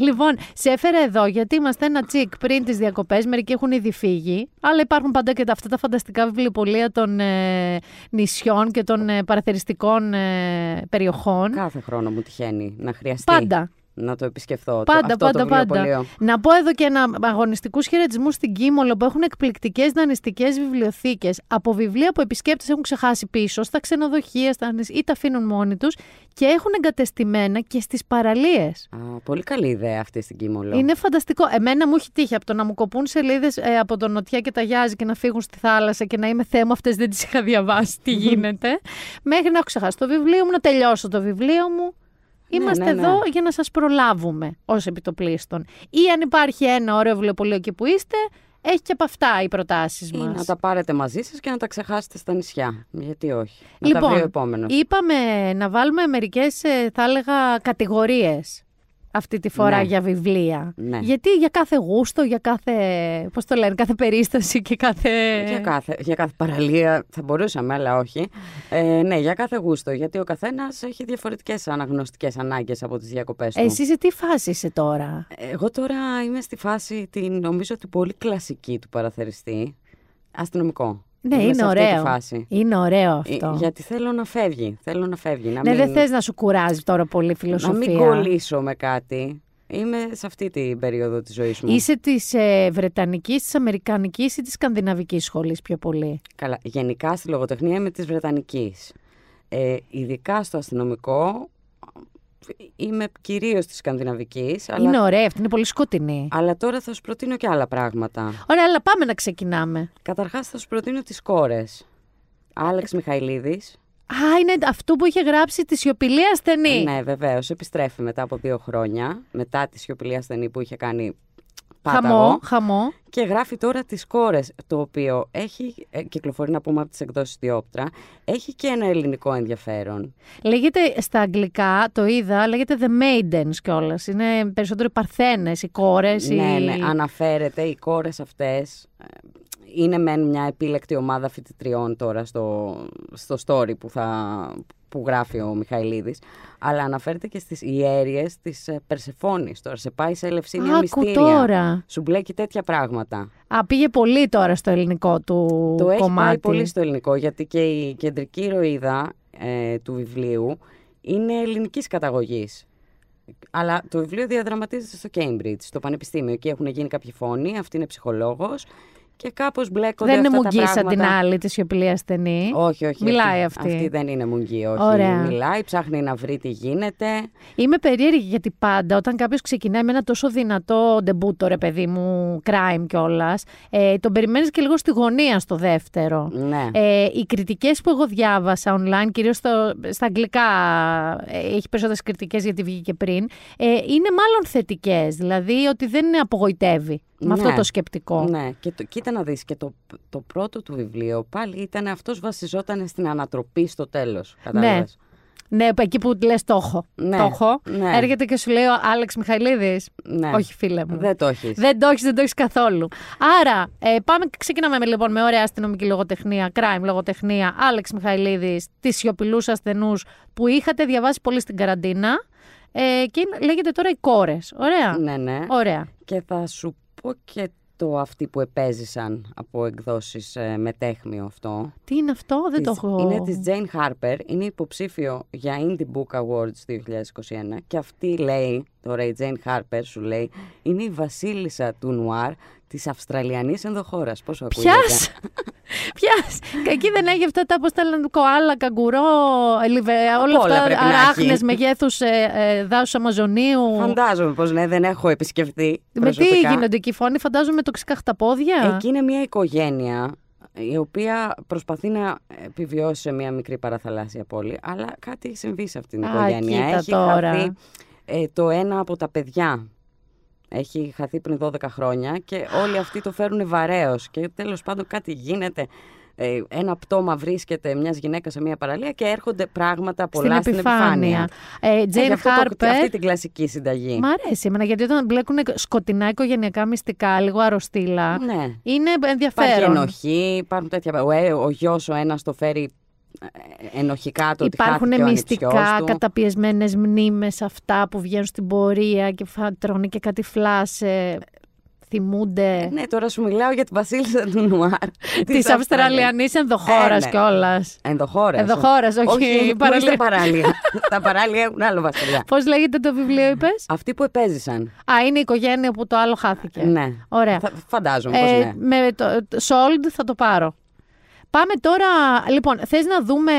Λοιπόν, σε έφερα εδώ γιατί είμαστε ένα τσικ πριν τις διακοπές. Μερικοί έχουν ήδη φύγει. Αλλά υπάρχουν πάντα και τα, αυτά τα φανταστικά βιβλιοπολία των ε, νησιών και των ε, παραθεριστικών ε, περιοχών. Κάθε χρόνο μου τυχαίνει να χρειαστεί Πάντα. Να το επισκεφθώ. το- Πάντα, αυτό πάντα, το πάντα. βιβλιοπωλείο. Να πω εδώ και ένα αγωνιστικούς χαιρετισμούς στην Κίμολο που έχουν εκπληκτικές δανειστικές βιβλιοθήκες από βιβλία που επισκέπτες έχουν ξεχάσει πίσω στα ξενοδοχεία στα νησί ή τα αφήνουν μόνοι τους και έχουν εγκατεστημένα και στις παραλίες. Α, πολύ καλή ιδέα αυτή στην Κίμολο. Είναι φανταστικό. Εμένα μου έχει τύχει από το να μου κοπούν σελίδες ε, από τον Νοτιά και τα Γιάζι και να φύγουν στη θάλασσα και να είμαι θέμα αυτές δεν τις είχα διαβάσει. Τι γίνεται. μέχρι να έχω ξεχάσει το βιβλίο μου, να τελειώσω το βιβλίο μου. Είμαστε ναι, ναι. εδώ για να σας προλάβουμε ως επιτοπλίστων. Ή αν υπάρχει ένα ωραίο βιβλιοπωλείο εκεί που είστε, έχει και από αυτά οι προτάσεις Ή μας. να τα πάρετε μαζί σας και να τα ξεχάσετε στα νησιά. Γιατί όχι. Να Λοιπόν, τα βρει ο επόμενος. είπαμε να βάλουμε μερικές, ε, θα έλεγα, κατηγορίες αυτή τη φορά Ναι. για βιβλία. Ναι. Γιατί για κάθε γούστο, για κάθε, πώς το λένε, κάθε περίσταση και κάθε... Για κάθε, για κάθε παραλία θα μπορούσαμε, αλλά όχι. Ε, ναι, για κάθε γούστο. Γιατί ο καθένας έχει διαφορετικές αναγνωστικές ανάγκες από τις διακοπές του. Εσύ σε τι φάση είσαι τώρα; Εγώ τώρα είμαι στη φάση, την, νομίζω, την πολύ κλασική του παραθεριστή. Αστυνομικό. Ναι, Είμαι είναι σε αυτή ωραίο. Τη φάση. Είναι ωραίο Ε, αυτό. Γιατί θέλω να φεύγει. Θέλω να φεύγει. Να Ναι, μην, δεν θες να σου κουράζει τώρα πολύ να φιλοσοφία. μην κολλήσω με κάτι. Είμαι σε αυτή την περίοδο της ζωής μου. Είσαι της ε, Βρετανικής, της Αμερικανικής ή της Σκανδιναβικής σχολής πιο πολύ; Καλά, γενικά στη λογοτεχνία είμαι της Βρετανικής. Ε, ειδικά στο αστυνομικό είμαι κυρίως της Σκανδιναβικής. Αλλά, Είναι ωραία αυτή, είναι πολύ σκοτεινή. αλλά τώρα θα σου προτείνω και άλλα πράγματα. Ωραία, αλλά πάμε να ξεκινάμε. Καταρχάς θα σου προτείνω τις κόρες. Άλεξ Μιχαηλίδης. Α, είναι αυτού που είχε γράψη τη σιωπηλή ασθενή. Ναι, βεβαίως. Επιστρέφει μετά από δύο χρόνια. Μετά τη σιωπηλή ασθενή που είχε κάνει πάταγο. Χαμό, χαμό. Και γράφει τώρα τις κόρες, το οποίο έχει, ε, κυκλοφορεί να πούμε από τις εκδόσεις Διόπτρα, έχει και ένα ελληνικό ενδιαφέρον. Λέγεται στα αγγλικά, το είδα, λέγεται The Maidens κιόλας. Είναι περισσότερο οι παρθένες, οι κόρες. Ναι, οι... ναι, αναφέρεται, οι κόρες αυτές ε, είναι μεν μια επίλεκτη ομάδα φοιτητριών τώρα στο, στο story που, θα, που γράφει ο Μιχαηλίδης, αλλά αναφέρεται και στις ιέρειες της ε, Περσεφόνης τώρα, σε πάει σε Ελευσίνια Άκου μυστήρια. τώρα. Σου μπλέκει τέτοια πράγματα. Α, πήγε πολύ τώρα στο ελληνικό του Το έχει κομμάτι. πάει πολύ στο ελληνικό, γιατί και η κεντρική ηρωίδα ε, του βιβλίου είναι ελληνικής καταγωγής. Αλλά το βιβλίο διαδραματίζεται στο Cambridge, στο Πανεπιστήμιο. Εκεί έχουν γίνει κάποιοι φόνοι, αυτή είναι ψυχολόγος και κάπως μπλέκονται Δεν είναι αυτά τα μουγγί σαν πράγματα. την άλλη, τη σιωπηλή ασθενή. Όχι, όχι. Μιλάει αυτή. Αυτή δεν είναι μουγγί, όχι. Ωραία. Μιλάει, ψάχνει να βρει τι γίνεται. Είμαι περίεργη γιατί πάντα όταν κάποιος ξεκινάει με ένα τόσο δυνατό ντεμπούτο, ρε παιδί μου, crime κιόλας, ε, τον περιμένεις και λίγο στη γωνία στο δεύτερο. Ναι. Ε, οι κριτικές που εγώ διάβασα online, κυρίως στα αγγλικά, ε, έχει περισσότερες κριτικές γιατί βγήκε πριν, ε, είναι μάλλον θετικές. Δηλαδή ότι δεν απογοητεύει με αυτό Ναι. το σκεπτικό. Ναι, και το, κοίτα να δεις, και το, το πρώτο του βιβλίο πάλι ήταν αυτός βασιζόταν στην ανατροπή στο τέλος, κατάλαβες; Ναι, εκεί που λες το έχω. Ναι, Το έχω. ναι. Έρχεται και σου λέει ο Άλεξ Μιχαηλίδης. Ναι. Όχι, φίλε μου. Δεν το έχεις. Δεν το έχεις, δεν το έχεις καθόλου. Άρα, ε, πάμε, ξεκινάμε με, λοιπόν με ωραία αστυνομική λογοτεχνία, crime λογοτεχνία. Άλεξ Μιχαηλίδης, τις σιωπηλούς ασθενούς που είχατε διαβάσει πολύ στην καραντίνα. Ε, και είναι- λέγεται τώρα οι κόρες. Ωραία. Ναι, ναι. Ωραία. Και θα σου πω και το αυτοί που επέζησαν από εκδόσεις ε, με τέχμιο αυτό. Τι είναι αυτό, δεν το Της- έχω. Είναι της Jane Harper, είναι υποψήφιο για Indie Book Awards 2021 και αυτή λέει, τώρα η Jane Harper σου λέει, είναι η βασίλισσα του νουάρ της Αυστραλιανής ενδοχώρας. Πόσο ακούγεται; Πιάς! Πιάς! Και εκεί δεν έχει αυτά τα, πώς τα λένε, κοάλα, καγκουρό, λιβε, όλα όλα αυτά, πρέπει να αράχνες έχει. μεγέθους ε, ε, δάσους Αμαζονίου. Φαντάζομαι πως ναι, δεν έχω επισκεφτεί Με τι προσωπικά. γίνονται εκεί, φωνή, φαντάζομαι με τοξικά χταπόδια. Εκεί είναι μια οικογένεια η οποία προσπαθεί να επιβιώσει σε μια μικρή παραθαλάσσια πόλη, αλλά κάτι έχει συμβεί σε αυτήν την Α, οικογένεια. κοίτα έχει τώρα. χαθεί ε, το ένα από τα παιδιά. Έχει χαθεί πριν 12 χρόνια και όλοι αυτοί το φέρουν βαρέως και τέλος πάντων κάτι γίνεται. Ε, ένα πτώμα βρίσκεται μιας γυναίκας σε μια παραλία και έρχονται πράγματα πολλά στην επιφάνεια. Ε, Ε, Jane γι' αυτό το- Harper. αυτή την κλασική συνταγή. Μ' αρέσει εμένα γιατί όταν μπλέκουν σκοτεινά οικογενειακά μυστικά, λίγο αρρωστήλα, Ναι. είναι Υπάρχει ενδιαφέρον. ενοχή, υπάρχουν τέτοια. Ο, ε, ο γιος ο ένας το φέρει ε, ενοχικά το ότι Υπάρχουν χάθηκε ο μυστικά, ανιψιός του. καταπιεσμένες μνήμες αυτά που βγαίνουν στην πορεία και φα- τρώνε και κάτι φλάσε, θυμούνται. Ναι, τώρα σου μιλάω για τη βασίλισσα του Νουάρ. Της Αυστραλιανής ενδοχώρας Ε, ναι. κιόλας. Ενδοχώρας. Ενδοχώρας, όχι παραλία. παραλία. παράλια. Τα παράλια έχουν άλλο βασιλιά. Πώς λέγεται το βιβλίο, είπες; Αυτοί που επέζησαν. Α, είναι η οικογένεια που το άλλο χάθηκε. Ναι. Ωραία. Θα- φαντάζομαι πως Ε, ναι. Με το το sold θα το πάρω. Πάμε τώρα, λοιπόν, θες να δούμε,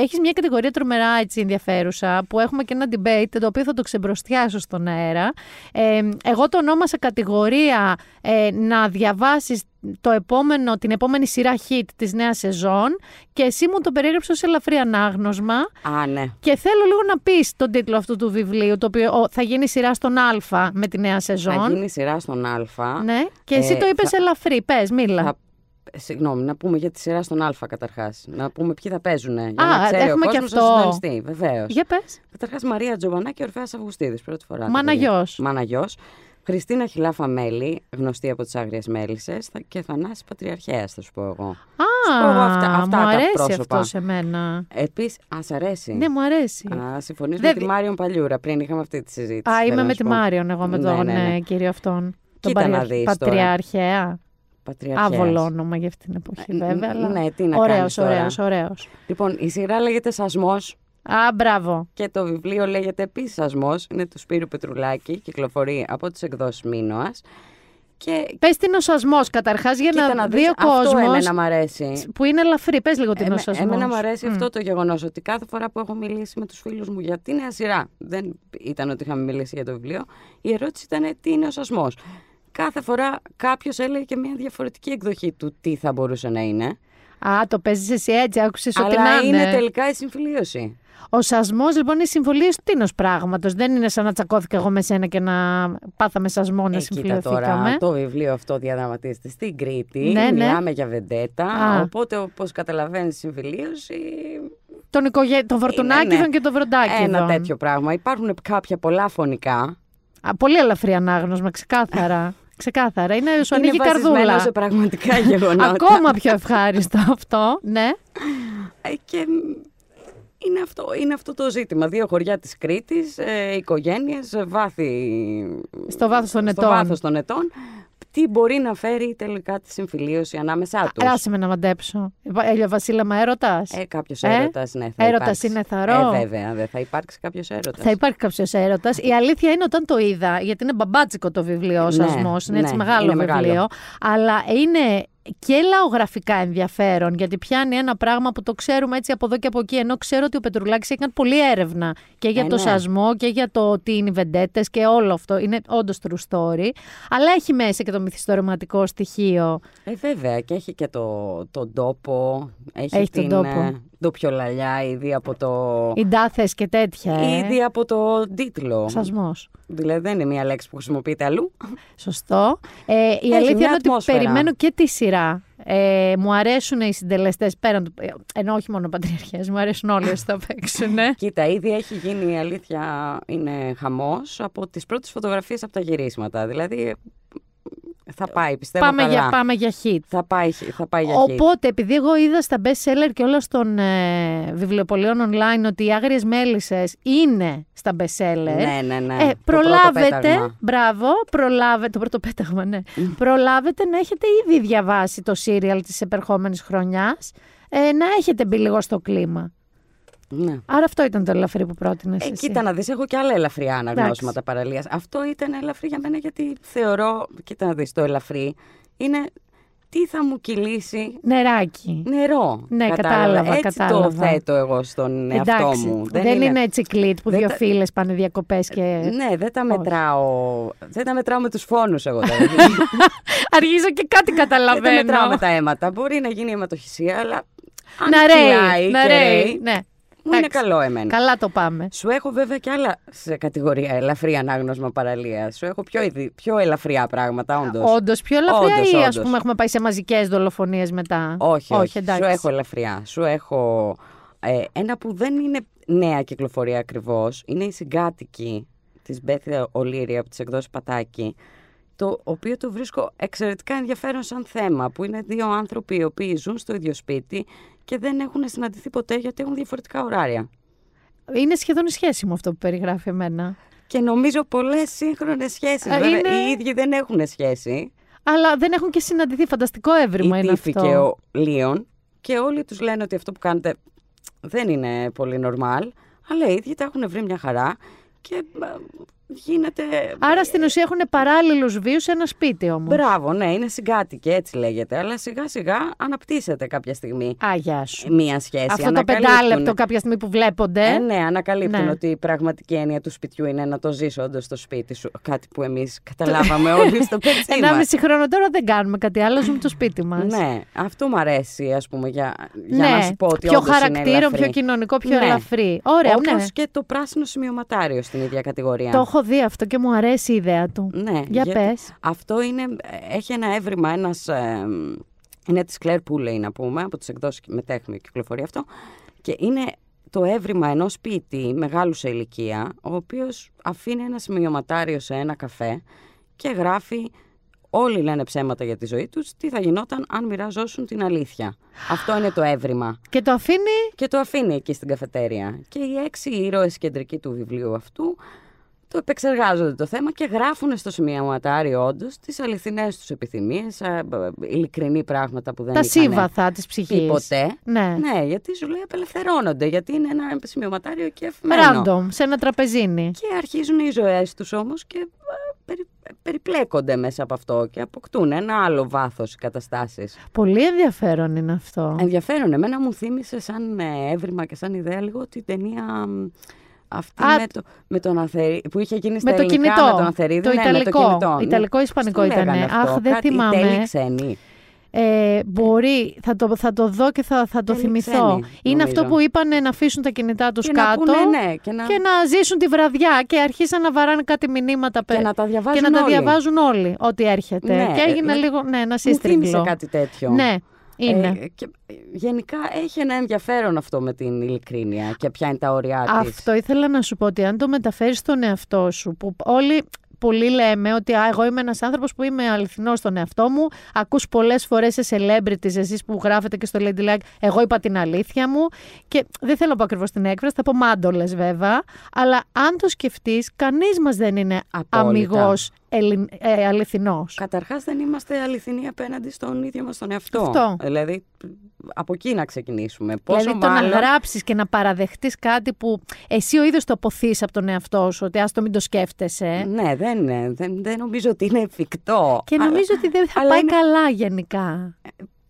έχεις μια κατηγορία τρομερά έτσι ενδιαφέρουσα που έχουμε και ένα debate το οποίο θα το ξεμπροστιάσω στον αέρα. Ε, εγώ το ονόμασα κατηγορία ε, να διαβάσεις το επόμενο, την επόμενη σειρά hit της νέας σεζόν και εσύ μου το περιέγραψες ως ελαφρύ ανάγνωσμα Α, ναι. και θέλω λίγο να πεις τον τίτλο αυτού του βιβλίου το οποίο ο, θα γίνει σειρά στον Α με τη νέα σεζόν. Θα γίνει σειρά στον Α. Ναι, και εσύ Ε, το είπες θα- ελαφρύ, πες, μίλα. Θα- ε, Συγγνώμη, να πούμε για τη σειρά στον Α καταρχάς. Να πούμε ποιοι θα παίζουν. Για Α, να ξέρει ο έχουμε και κόσμος να αυτό. συντονιστεί. Βεβαίως. Για πες. Καταρχάς Μαρία Τζοβανά και Ορφαία Αυγουστίδης. Πρώτη φορά. το Μάνα παιδιά. γιος. Μάνα γιος. Χριστίνα Χιλάφα Μέλη, γνωστή από τις Άγριες Μέλισσες. Και Θανάση Πατριαρχαία, θα σου πω εγώ. Α, Σου πω εγώ αυτά, αυτά μου τα αρέσει πρόσωπα. αυτό σε μένα. Επίσης, ας σ' αρέσει. Ναι, μου αρέσει. Α, συμφωνείς Δεν με τη δι- Μάριον Παλιούρα. Πριν είχαμε αυτή τη συζήτηση. Α, θέλω είμαι να με σου τη πω. Μάριον εγώ με Ναι, τον ναι, ναι. ε, κύριο αυτόν. Τον Κοίτα να Πατρια- δεις τώρα. Πατριάρχαια. Πατριαρχέας. Άβολο όνομα για αυτήν την εποχή, Ε, βέβαια. αλλά ναι, τι να ωραίος, κάνεις τώρα. ωραίος, ωραίος. Λοιπόν, η σειρά λέγεται Σασμός. Α, μπράβο. Και το βιβλίο λέγεται επίσης Σασμός. Είναι του Σπύρου Πετρουλάκη. Κυκλοφορεί από τις εκδόσεις Μίνωα. Και Πες την ο σασμός καταρχάς για κοίτα να δεις, δεις ο αυτό κόσμος εμένα μ' αρέσει. που είναι ελαφρύ. Πες λίγο την ο Εμέ- σασμός. εμένα μου αρέσει Μμ. αυτό το γεγονός ότι κάθε φορά που έχω μιλήσει με τους φίλους μου για τη νέα σειρά, δεν ήταν ότι είχαμε μιλήσει για το βιβλίο, η ερώτηση ήταν τι είναι ο σασμός; Κάθε φορά κάποιος έλεγε και μια διαφορετική εκδοχή του τι θα μπορούσε να είναι. Α, το παίζεις εσύ έτσι, άκουσες ότι Αλλά να είναι τελικά η συμφιλίωση. Ο σασμός λοιπόν είναι η συμφιλίωση του τίνος πράγματος. Δεν είναι σαν να τσακώθηκα εγώ με σένα και να πάθαμε σασμό να Ε, κοίτα συμφιλειωθήκαμε. τώρα, το βιβλίο αυτό διαδραματίζεται στην Κρήτη. Ναι, ναι. Μιλάμε για βεντέτα. Α. Οπότε, όπως καταλαβαίνεις, η συμφιλίωση. Τον, οικογέ... τον Φορτουνάκηδον είναι, ναι, και τον Βροντάκηδον. Ένα τέτοιο πράγμα. Υπάρχουν κάποια πολλά φωνικά. Α, πολύ ελαφρύ ανάγνωσμα, ξεκάθαρα. ξεκάθαρα. Είναι, σου Είναι ανοίγει η βασισμένο καρδούλα. σε πραγματικά γεγονότα. Ακόμα πιο ευχάριστο αυτό, ναι. Ε, και είναι αυτό, είναι αυτό το ζήτημα. Δύο χωριά της Κρήτης, ε, οικογένειες, ε, βάθη... Στο βάθος των στο ετών. βάθος των ετών. Τι μπορεί να φέρει τελικά τη συμφιλίωση ανάμεσά τους. Άσε με να μαντέψω. Έλιο Βασίλεμα, έρωτας; Ε, κάποιος Ε, έρωτα, ναι. Θα έρωτας υπάρξει. είναι θαρό. Ε, βέβαια, δεν θα υπάρξει κάποιος έρωτας. Θα υπάρχει κάποιος έρωτας. Η αλήθεια είναι όταν το είδα, γιατί είναι μπαμπάτσικο το βιβλίο, ο Ναι, Σασμός, είναι έτσι ναι, μεγάλο είναι βιβλίο. μεγάλο. Αλλά είναι και λαογραφικά ενδιαφέρον, γιατί πιάνει ένα πράγμα που το ξέρουμε έτσι από εδώ και από εκεί. Ενώ ξέρω ότι ο Πετρουλάκης έχει κάνει πολλή έρευνα και για Ε, το ναι. σασμό και για το τι είναι οι βεντέτες και όλο αυτό. Είναι όντως true story. Αλλά έχει μέσα και το μυθιστορηματικό στοιχείο. Ε, βέβαια, και έχει και το, τον τόπο. Έχει, Έχει τον την τόπο. Ε, ντοπιολαλιά, ήδη από το... Οι ντάθες και τέτοια. Ε. Ήδη από το τίτλο. Σασμός. Δηλαδή δεν είναι μια λέξη που χρησιμοποιείται αλλού. Σωστό. Ε, η Έχει αλήθεια μια είναι ότι ατμόσφαιρα. περιμένω και τη σειρά. Ε, μου αρέσουν οι συντελεστές πέραν του. ε, Ενώ όχι μόνο πατριαρχές, μου αρέσουν όλοι όσοι θα παίξουν. Κοίτα, ήδη έχει γίνει η αλήθεια, είναι χαμός από τις πρώτες φωτογραφίες από τα γυρίσματα. Δηλαδή θα πάει, πιστεύω πάμε, καλά. για, πάμε για hit. Θα πάει, θα πάει για hit. Οπότε, επειδή εγώ είδα στα best seller και όλα των ε, βιβλιοπωλείων online ότι οι άγριες μέλισσες είναι στα best seller. Ναι, ναι, ναι. Ε, Το πρώτο προλάβετε, πέταγμα. μπράβο, προλάβετε, το πρώτο πέταγμα, ναι. προλάβετε να έχετε ήδη διαβάσει το σύριαλ της επερχόμενης χρονιάς, ε, να έχετε μπει λίγο στο κλίμα. Ναι. Άρα αυτό ήταν το ελαφρύ που πρότεινες Ε, εσύ. κοίτα να δεις, έχω και άλλα ελαφριά αναγνώσματα παραλίας. Αυτό ήταν ελαφρύ για μένα γιατί θεωρώ, κοίτα να δεις, το ελαφρύ είναι τι θα μου κυλήσει Νεράκι. νερό. Ναι, Κατάλαβα. κατάλαβα, Έτσι κατάλαβα. το θέτω εγώ στον εαυτό Εντάξει, μου. δεν, είναι... έτσι κλίτ που δεν δύο τα- φίλες πάνε διακοπές και... Ναι, δεν τα Όχι. μετράω. Δεν τα μετράω με τους φόνους εγώ. δηλαδή. Αρχίζω και κάτι δεν τα καταλαβαίνω. μετράω με τα αίματα. Μπορεί να γίνει αιματοχυσία, αλλά αν να κυλάει ρέει, και να ρέει. ρέει, Ναι. Μου είναι Εντάξει. καλό εμένα. Καλά το πάμε. Σου έχω βέβαια και άλλα σε κατηγορία ελαφρύ ανάγνωσμα παραλία. Σου έχω πιο, ειδι- πιο ελαφριά πράγματα, όντως. Όντως, πιο ελαφριά Όντως, ή ας όντως. πούμε έχουμε πάει σε μαζικές δολοφονίες μετά; Όχι, όχι. εντάξει. Σου έχω ελαφριά. Σου έχω ε, ένα που δεν είναι νέα κυκλοφορία ακριβώς. Είναι η συγκάτοικη της Μπέθια Ολύρια από τις εκδόσεις Πατάκη. Το οποίο το βρίσκω εξαιρετικά ενδιαφέρον σαν θέμα. Που είναι δύο άνθρωποι οι οποίοι ζουν στο ίδιο σπίτι και δεν έχουν συναντηθεί ποτέ γιατί έχουν διαφορετικά ωράρια. Είναι σχεδόν η σχέση μου αυτό που περιγράφει εμένα. Και νομίζω πολλές σύγχρονες σχέσεις. Α, είναι- Οι ίδιοι δεν έχουν σχέση. Αλλά δεν έχουν και συναντηθεί. Φανταστικό έβριμα η είναι Τύφη αυτό. και ο Λίον. Και όλοι τους λένε ότι αυτό που κάνετε δεν είναι πολύ normal. Αλλά οι ίδιοι τα έχουν βρει μια χαρά. Και ε, γίνεται. Άρα στην ουσία έχουν παράλληλους βίου σε ένα σπίτι όμως. Μπράβο, ναι, είναι συγκάτοικη, έτσι λέγεται. Αλλά σιγά σιγά αναπτύσσεται κάποια στιγμή Α, γεια σου. μία σχέση. Αυτό το Ανακαλύπτουν- πεντάλεπτο κάποια στιγμή που βλέπονται. Ε, ναι, ανακαλύπτουν Ναι. ότι η πραγματική έννοια του σπιτιού είναι να το ζήσει όντως στο σπίτι σου. Κάτι που εμείς καταλάβαμε όλοι στο πετσί Ένα μας. μισή χρόνο τώρα δεν κάνουμε κάτι άλλο, ζούμε το σπίτι μας. Ναι, αυτό μου αρέσει, ας πούμε, για, για να σου πω ότι πιο όντως είναι χαρακτήρο, ελαφρύ. πιο κοινωνικό, πιο Ναι. ελαφρύ. Ωραία, Όπως ναι. και το πράσινο σημειωματάριο στην ίδια κατηγορία. Το έχω δει αυτό και μου αρέσει η ιδέα του. Ναι, Για γιατί πες. Αυτό είναι, έχει ένα έβριμα, ένας, ε, είναι της Claire Pooley να πούμε, από τις εκδόσεις μετέχμιο κυκλοφορεί αυτό και είναι το έβριμα ενός ποιητή μεγάλου σε ηλικία, ο οποίος αφήνει ένα σημειωματάριο σε ένα καφέ και γράφει Όλοι λένε ψέματα για τη ζωή τους, τι θα γινόταν αν μοιραζόσουν την αλήθεια. Αυτό είναι το έβριμα. Και το αφήνει; Και το αφήνει εκεί στην καφετέρια. Και οι έξι ήρωες κεντρικοί του βιβλίου αυτού το επεξεργάζονται το θέμα και γράφουν στο σημειωματάριο όντως τις αληθινές τους επιθυμίες, ειλικρινή πράγματα που δεν Τα είχαν σύμβαθα της ψυχής. πει ποτέ. Ναι. ναι, γιατί σου λέει απελευθερώνονται, γιατί είναι ένα σημειωματάριο και εφημένο. Random, σε ένα τραπεζίνι. Και αρχίζουν οι ζωές τους όμως και ε, περι- περιπλέκονται μέσα από αυτό και αποκτούν ένα άλλο βάθος οι καταστάσεις. Πολύ ενδιαφέρον είναι αυτό. Ενδιαφέρον. Εμένα μου θύμισε σαν ε, έβριμα και σαν ιδέα λίγο την ταινία μ, αυτή Α, με, το, με τον Αθερί, που είχε γίνει στα με το ελληνικά κινητό. με τον Αθερίδη. Το ναι, με Ιταλικό. το κινητό. ναι. Ιταλικό-ισπανικό Πώς το ήτανε. λέγανε αυτό, Αχ, δεν κάτι θυμάμαι. τέλειοι ξένοι. Ε, μπορεί, θα το, θα το δω και θα, θα το Τέλειοι θυμηθώ. ξένοι, είναι νομίζω. αυτό που είπαν να αφήσουν τα κινητά τους Και να κάτω πούνε, ναι, και να- ζήσουν τη βραδιά και αρχίσαν να βαράνε κάτι μηνύματα πε- Και να τα διαβάζουν και να τα όλοι. διαβάζουν όλοι ό,τι έρχεται. Ναι, και έγινε ε, λίγο ναι, ένα Μου θύμισε σύστριγγλο. κάτι τέτοιο. Ναι, είναι. Ε, και, ε, γενικά έχει ένα ενδιαφέρον αυτό με την ειλικρίνεια και ποια είναι τα όρια της. Αυτό ήθελα να σου πω ότι αν το μεταφέρεις στον εαυτό σου, που όλοι πολλοί λέμε ότι «Α, εγώ είμαι ένας άνθρωπος που είμαι αληθινός στον εαυτό μου, ακούς πολλές φορές σε celebrities εσείς που γράφετε και στο Ladylike, εγώ είπα την αλήθεια μου και δεν θέλω να πω ακριβώς την έκφραση, θα πω μάντολες βέβαια, αλλά αν το σκεφτείς, κανείς μας δεν είναι Απόλυτα. Αμυγός ελλην, ε, αληθινός. Καταρχάς δεν είμαστε αληθινοί απέναντι στον ίδιο μας τον εαυτό. Αυτό. Δηλαδή από εκεί να ξεκινήσουμε. Πόσο δηλαδή το μάλλον... να γράψεις και να παραδεχτείς κάτι που εσύ ο ίδιος το αποθείς από τον εαυτό σου, ότι ας το μην το σκέφτεσαι. Ναι, δεν, είναι. δεν, δεν νομίζω ότι είναι εφικτό. Και Αλλά- νομίζω ότι δεν θα αλλά πάει είναι- καλά γενικά.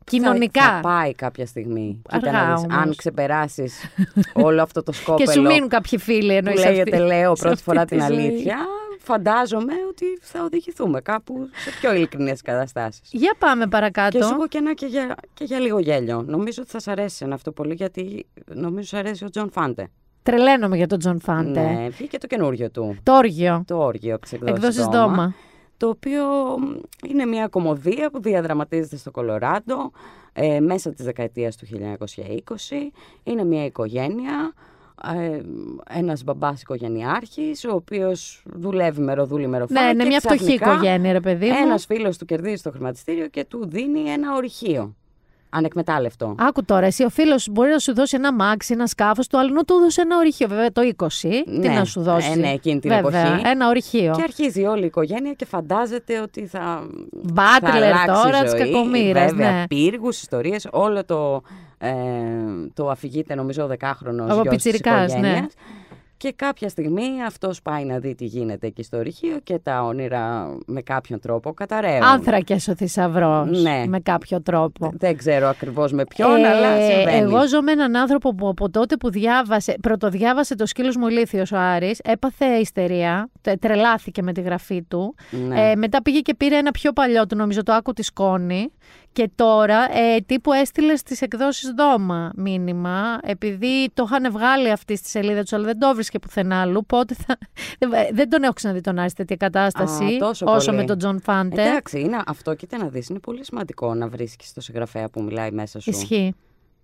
Κοινωνικά. Θα, θα πάει κάποια στιγμή. Κοίτα Αργά να δεις, όμως. αν ξεπεράσεις όλο αυτό το σκόπελο Και σου μείνουν κάποιοι φίλοι που εννοείς λέγεται αυτή- λέω σε πρώτη αυτή φορά τη την ζωή. αλήθεια, φαντάζομαι ότι θα οδηγηθούμε κάπου σε πιο ειλικρινές καταστάσεις. Για πάμε παρακάτω. Και σου έχω και ένα και για, και για λίγο γέλιο. Νομίζω ότι θα σ' αρέσει ένα αυτό πολύ γιατί νομίζω σ' αρέσει ο Τζον Φάντε. Τρελαίνομαι για τον Τζον Φάντε. Ναι, βγήκε το καινούριο του. Το όργιο. Το όργιο από τις εκδόσεις, Εκδόσεις Δώμα, Δώμα. το οποίο μ, είναι μια κωμωδία που διαδραματίζεται στο Κολοράντο ε, μέσα της δεκαετίας του 1920. Είναι μια οικογένεια, ε, ένας μπαμπάς οικογενειάρχης, ο οποίος δουλεύει μεροδούλη μεροφάι Ναι, είναι και μια φτωχή ξαφνικά οικογένεια, ρε παιδί μου. Ένας φίλος του κερδίζει το χρηματιστήριο και του δίνει ένα ορυχείο. Ανεκμετάλλευτο. Άκου τώρα, εσύ ο φίλος μπορεί να σου δώσει ένα μάξι, ένα σκάφος, του αλλού του έδωσε ένα ορυχείο. Βέβαια το 20. Τι Ναι, να σου δώσει; ε, ναι, εκείνη την Βέβαια, εποχή. Ένα ορυχείο. Και αρχίζει όλη η οικογένεια και φαντάζεται ότι θα. Butler θα αλλάξει τώρα η της ζωή. κακομοίρας, Βέβαια, ναι. πύργους, ιστορίες, όλο το, ε, το αφηγείται νομίζω ο δεκάχρονος Ο γιος της πιτσιρικάς, ναι. οικογένειας. Και κάποια στιγμή αυτός πάει να δει τι γίνεται εκεί στο ορυχείο και τα όνειρα με κάποιον τρόπο καταραίουν. Άνθρακες ο θησαυρός. Ναι. Με κάποιο τρόπο. Δεν ξέρω ακριβώς με ποιον, Ε, αλλά συμβαίνει. Εγώ ζω με έναν άνθρωπο που από τότε που διάβασε, πρωτοδιάβασε το σκύλος μου ηλίθιος ο Άρης, έπαθε ιστερία, τε- τρελάθηκε με τη γραφή του. Ναι. Ε, μετά πήγε και πήρε ένα πιο παλιό του, νομίζω το άκου τη σκόνη. Και τώρα ε, τύπου έστειλε στις εκδόσεις δώμα μήνυμα, επειδή το είχαν βγάλει αυτή στη σελίδα τους, αλλά δεν το βρίσκε πουθενά άλλου. Πότε θα... δεν τον έχω ξαναδεί τον Άρη σε τέτοια κατάσταση, Α, τόσο όσο πολύ. με τον Τζον Φάντε. Εντάξει, είναι, αυτό κοίτα να δεις, είναι πολύ σημαντικό να βρίσκεις το συγγραφέα που μιλάει μέσα σου. Ισχύει.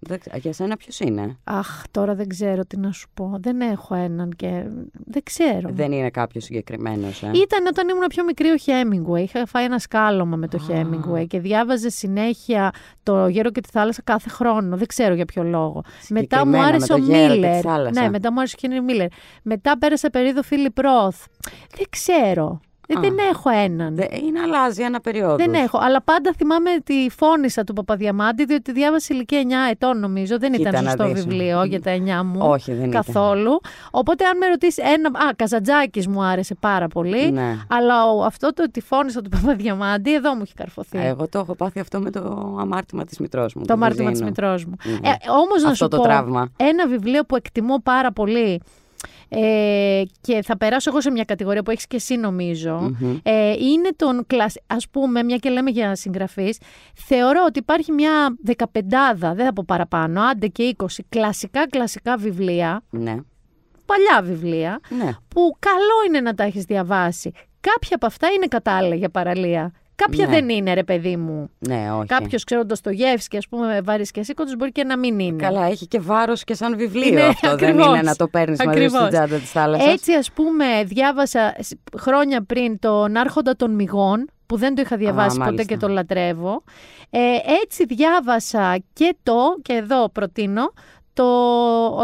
Δεν ξέ- για σένα ποιος είναι; Αχ, τώρα δεν ξέρω τι να σου πω. Δεν έχω έναν και δεν ξέρω. Δεν είναι κάποιος συγκεκριμένος, ε. Ήταν όταν ήμουν πιο μικρή ο Χέμιγκουεϊ. Είχα φάει ένα σκάλωμα με το Χέμιγκουεϊ και διάβαζε συνέχεια το Γέρο και τη Θάλασσα κάθε χρόνο. Δεν ξέρω για ποιο λόγο. Μετά μου Συγκεκριμένα με άρεσε το ο Γέρο και τη Μίλλερ. Θάλασσα. Ναι, μετά μου άρεσε ο Χένρι Μίλλερ. Μετά πέρασα περίοδο Φίλιπ Ροθ. Δεν ξέρω. Ε, Α. δεν έχω έναν. Δε- Είναι αλλάζει ένα περίοδος. Δεν έχω. Αλλά πάντα θυμάμαι τη φώνησα του Παπαδιαμάντη, διότι διάβασε ηλικία 9 ετών, νομίζω. Δεν Κοίτα ήταν να σωστό δεις. βιβλίο για τα 9 μου. Όχι, δεν ήταν. καθόλου. Οπότε, αν με ρωτήσεις ένα. Α, Καζαντζάκης μου άρεσε πάρα πολύ. Ναι. Αλλά ο, αυτό το τη φώνησα του Παπαδιαμάντη, εδώ μου έχει καρφωθεί. Εγώ το έχω πάθει αυτό με το αμάρτημα της μητρός μου. το του αμάρτημα της κουζίνου. μητρός μου. Μμμ. Ε, Όμως να Αυτό σου το πω. τραύμα. Ένα βιβλίο που εκτιμώ πάρα πολύ. Ε, και θα περάσω εγώ σε μια κατηγορία που έχεις και εσύ νομίζω. Ε, είναι τον κλασ... Ας πούμε, μια και λέμε για συγγραφείς, θεωρώ ότι υπάρχει μια δεκαπεντάδα, δεν θα πω παραπάνω, άντε και είκοσι κλασικά κλασικά βιβλία, Ναι. παλιά βιβλία, Ναι. που καλό είναι να τα έχεις διαβάσει. Κάποια από αυτά είναι κατάλληλα για παραλία. Κάποια Ναι. δεν είναι, ρε παιδί μου. Ναι, όχι. Κάποιος, ξέρω, το Στογεύσκη, ας πούμε, βάρης και σήκωτο, μπορεί και να μην είναι. Καλά, έχει και βάρος και σαν βιβλίο Είναι, αυτό. Δεν ακριβώς. είναι να το παίρνεις μαζί Ακριβώς. στην τσάντα της θάλασσας. Έτσι, ας πούμε, διάβασα σ- χρόνια πριν τον Άρχοντα των Μυγών, που δεν το είχα διαβάσει ποτέ μάλιστα. και το λατρεύω. Ε, έτσι διάβασα και το, και εδώ προτείνω, το,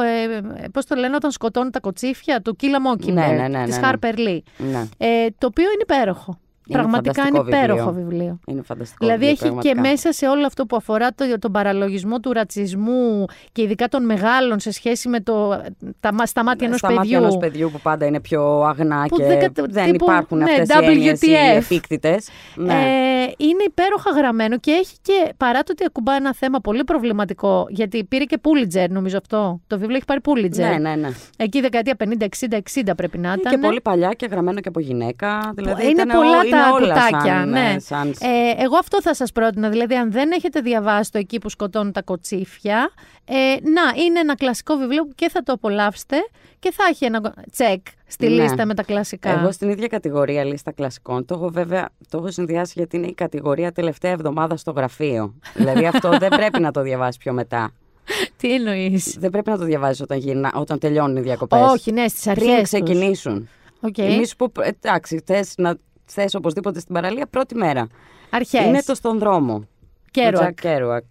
ε, πώς το λένε, όταν σκοτώνουν τα κοτσίφια, του Κίλα Μόκιμπερ, Ναι, ναι, ναι, της ναι, ναι. Harper Lee. Ναι. Ε, το οποίο είναι υπέροχο. Είναι Πραγματικά είναι φανταστικό υπέροχο βιβλίο. βιβλίο. Είναι φανταστικό Δηλαδή βιβλίο, έχει και πραγματικά. μέσα σε όλο αυτό που αφορά το, τον παραλογισμό του ρατσισμού και ειδικά των μεγάλων σε σχέση με το, τα, μα- στα μάτια ενός Στα παιδιού. μάτια ενός παιδιού που πάντα είναι πιο αγνά Που και δεν κατα- δεν τύπου, υπάρχουν ναι, αυτές οι έννοιες οι WTF. επίκτητες. Ναι. Ε, είναι υπέροχα γραμμένο και έχει και παρά το ότι ακουμπά ένα θέμα πολύ προβληματικό, γιατί πήρε και Πούλιτζερ, νομίζω αυτό. Το βιβλίο έχει πάρει Πούλιτζερ. ναι, ναι, ναι. Εκεί δεκαετία 50, 60, 60 πρέπει να Είναι ήταν. και πολύ παλιά και γραμμένο και από γυναίκα. Δηλαδή είναι ήταν πολλά ό- είναι τα όλα κουτάκια. σαν, ναι. ε, σαν- Ε, εγώ αυτό θα σας πρότεινα. Δηλαδή, αν δεν έχετε διαβάσει το εκεί που σκοτώνουν τα κοτσίφια, ε, να, είναι ένα κλασικό βιβλίο που και θα το απολαύσετε και θα έχει ένα τσεκ στη Ναι. λίστα με τα κλασικά. Εγώ στην ίδια κατηγορία λίστα κλασικών το έχω βέβαια το έχω συνδυάσει γιατί είναι η κατηγορία τελευταία εβδομάδα στο γραφείο. δηλαδή αυτό δεν πρέπει να το διαβάσεις πιο μετά. Τι εννοείς; Δεν πρέπει να το διαβάζεις όταν, γυρνά, όταν τελειώνουν οι διακοπές. Όχι, ναι, στις αρχές. Πριν ξεκινήσουν. Οκ. Εμείς που. Εντάξει, θες να θες οπωσδήποτε στην παραλία πρώτη μέρα. Αρχές. Είναι το στον δρόμο. Κέρουακ. Του Τζακ Κέρουακ.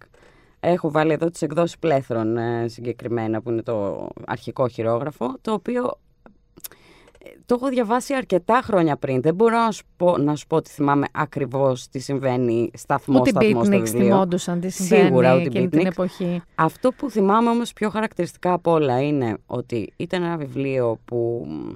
Έχω βάλει εδώ τις εκδόσεις Πλέθρον ε, συγκεκριμένα που είναι το αρχικό χειρόγραφο το οποίο ε, το έχω διαβάσει αρκετά χρόνια πριν. Δεν μπορώ να σου πω, να σου πω ότι θυμάμαι ακριβώς τι συμβαίνει σταθμό Ούτε οι σταθμό στο beatniks βιβλίο. θυμόντουσαν τι συμβαίνει Σίγουρα ούτε εκείνη την beatniks. εποχή. Αυτό που θυμάμαι όμως πιο χαρακτηριστικά απ' όλα είναι ότι ήταν ένα βιβλίο που μ,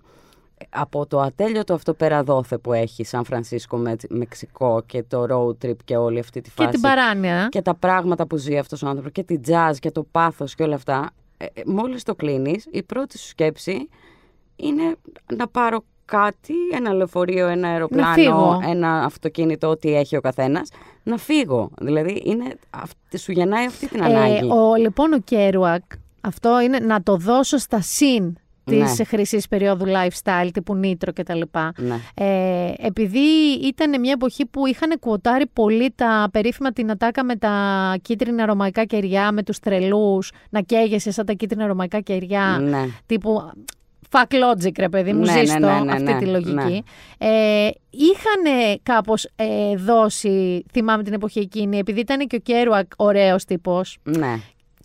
από το ατέλειωτο αυτό πέρα δόθε που έχει Σαν Φρανσίσκο, με, Μεξικό και το road trip και όλη αυτή τη Και φάση την παράνοια. και τα πράγματα που ζει αυτός ο άνθρωπος και την jazz και το πάθος και όλα αυτά ε, ε, μόλις το κλείνεις η πρώτη σου σκέψη είναι να πάρω κάτι, ένα λεωφορείο, ένα αεροπλάνο, φύγω. ένα αυτοκίνητο, ό,τι έχει ο καθένας, να φύγω. Δηλαδή είναι, αυ- σου γεννάει αυτή την ανάγκη. Ε, ο, λοιπόν, ο Κέρουακ, αυτό είναι να το δώσω στα συν της Ναι. χρυσής περίοδου lifestyle τύπου Nitro κτλ. Ναι. Ε, επειδή ήταν μια εποχή που είχαν κουοτάρει πολύ τα περίφημα την ατάκα με τα κίτρινα ρωμαϊκά κεριά, με τους τρελούς, να καίγεσαι σαν τα κίτρινα ρωμαϊκά κεριά, Ναι. τύπου fuck logic ρε παιδί μου, Ναι, ναι, ζήστο ναι, ναι, αυτή ναι, τη λογική. Ε, είχαν κάπως ε, δώσει, θυμάμαι την εποχή εκείνη, επειδή ήταν και ο Κέρουακ ωραίος τύπος ναι.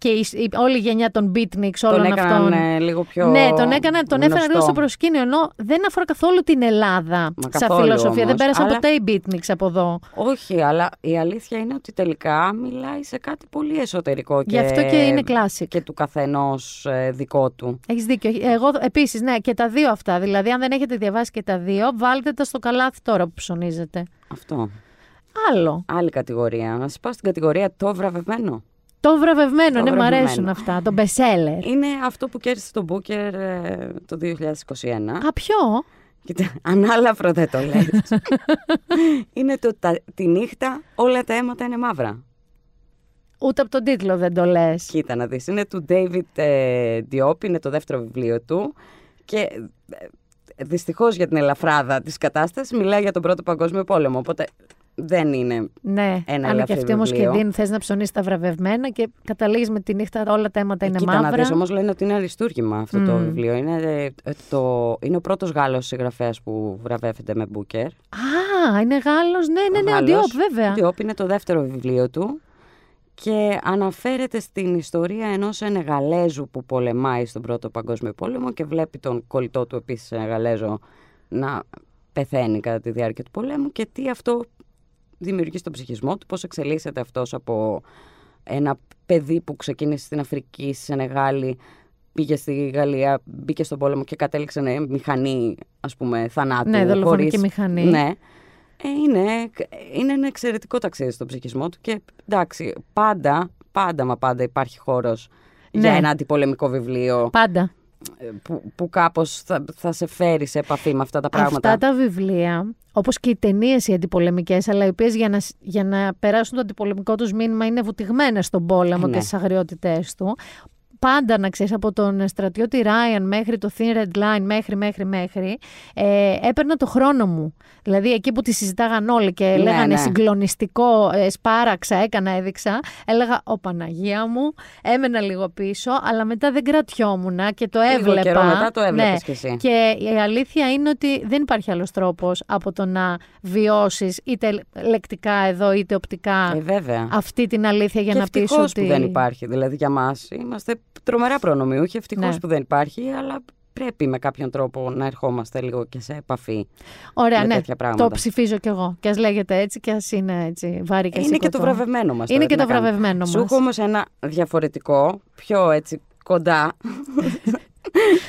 Και η, η- όλη η γενιά των beatniks Τον όλων έκαναν αυτών. ε, λίγο πιο. Ναι, τον, έκανα, τον έφεραν λίγο γνωστό. στο προσκήνιο, ενώ δεν αφορά καθόλου την Ελλάδα Μα σαν καθόλου φιλοσοφία. Δεν όμως, πέρασαν αλλά- ποτέ οι beatniks από εδώ. Όχι, αλλά η αλήθεια είναι ότι τελικά μιλάει σε κάτι πολύ εσωτερικό και, Γι' αυτό και είναι classic. και του καθενός δικό του. Έχεις δίκιο. Εγώ επίσης, ναι, και τα δύο αυτά. Δηλαδή, αν δεν έχετε διαβάσει και τα δύο, βάλτε τα στο καλάθι τώρα που ψωνίζετε. Αυτό. Άλλο. Άλλη κατηγορία. Να σας πάω στην κατηγορία το βραβευμένο. Το βραβευμένο, Το ναι, μου βραβευμένο. αρέσουν αυτά. Το bestseller. Είναι αυτό που κέρδισε τον Booker ε, το 2021. Α, ποιο; Κοίτα, ανάλαφρο δεν το λες. είναι το τα, τη νύχτα όλα τα αίματα είναι μαύρα. Ούτε από τον τίτλο δεν το λες. Κοίτα να δεις, είναι του David ε, Diop, είναι το δεύτερο βιβλίο του και ε, δυστυχώς για την ελαφράδα της κατάστασης μιλάει για τον Πρώτο Παγκόσμιο Πόλεμο, οπότε δεν είναι Ναι, ένα αλλά και ελαφρύ αυτή όμως και βιβλίο. δίνει, θες να ψωνίσει τα βραβευμένα και καταλήγεις με τη νύχτα όλα τα αίματα είναι Ε, Κοίτα μαύρα. να δεις, όμως λένε ότι είναι αριστούργημα αυτό το Μμμ. βιβλίο. Είναι, ε, το, είναι ο πρώτος Γάλλος συγγραφέας που βραβεύεται με Booker. Α, είναι Γάλλος. Ναι, ναι, ναι, ο Γάλλος. Διόπ, βέβαια. Diop είναι το δεύτερο βιβλίο του και αναφέρεται στην ιστορία ενός Ενεγαλέζου που πολεμάει στον Πρώτο Παγκόσμιο Πόλεμο και βλέπει τον κολλητό του επίσης Ενεγαλέζο να πεθαίνει κατά τη διάρκεια του πολέμου και τι αυτό δημιουργείς στον ψυχισμό του, πώς εξελίσσεται αυτός από ένα παιδί που ξεκίνησε στην Αφρική, στη Σενεγάλη, πήγε στη Γαλλία, μπήκε στον πόλεμο και κατέληξε ναι, μηχανή, ας πούμε, θανάτου. Ναι, δολοφονική χωρίς- μηχανή. Ναι. Ε, είναι, είναι ένα εξαιρετικό ταξίδι στον ψυχισμό του και εντάξει, πάντα, πάντα μα πάντα υπάρχει χώρος για Ναι. ένα αντιπολεμικό βιβλίο Πάντα. Ε, που, που κάπως θα, θα σε φέρει σε επαφή με αυτά τα πράγματα. Αυτά τα βιβλία, όπως και οι ταινίες οι αντιπολεμικές, αλλά οι οποίες για να, για να περάσουν το αντιπολεμικό τους μήνυμα είναι βουτυγμένες στον πόλεμο Ε, ναι. και στις αγριότητές του. Πάντα να ξέρεις από τον στρατιώτη Ράιαν μέχρι το Thin Red Line, μέχρι, μέχρι, μέχρι, ε, έπαιρνα το χρόνο μου. Δηλαδή εκεί που τη συζητάγαν όλοι και Ναι, λέγανε ναι. συγκλονιστικό, ε, σπάραξα, έκανα, έδειξα, έλεγα «Ω Παναγία μου», έμενα λίγο πίσω, αλλά μετά δεν κρατιόμουν και το Λίγο έβλεπα. καιρό μετά το έβλεπες Ναι. κι εσύ. Και η αλήθεια είναι ότι δεν υπάρχει άλλος τρόπος από το να βιώσεις είτε λεκτικά εδώ είτε οπτικά Ε, βέβαια. αυτή την αλήθεια για και να πεις ευτυχώς ότι... που δεν υπάρχει. Δηλαδή για μας είμαστε τρομερά προνομιούχοι. Ευτυχώς Ναι. που δεν υπάρχει, αλλά πρέπει με κάποιον τρόπο να ερχόμαστε λίγο και σε επαφή Ωραία, με ναι, τέτοια πράγματα. το ψηφίζω κι εγώ. Και ας λέγεται έτσι και ας είναι έτσι βάρη και Είναι και σηκωτό. το βραβευμένο μας. Είναι τώρα, και τι το να κάνουμε. βραβευμένο Σου μας. έχω όμως ένα διαφορετικό, πιο έτσι κοντά,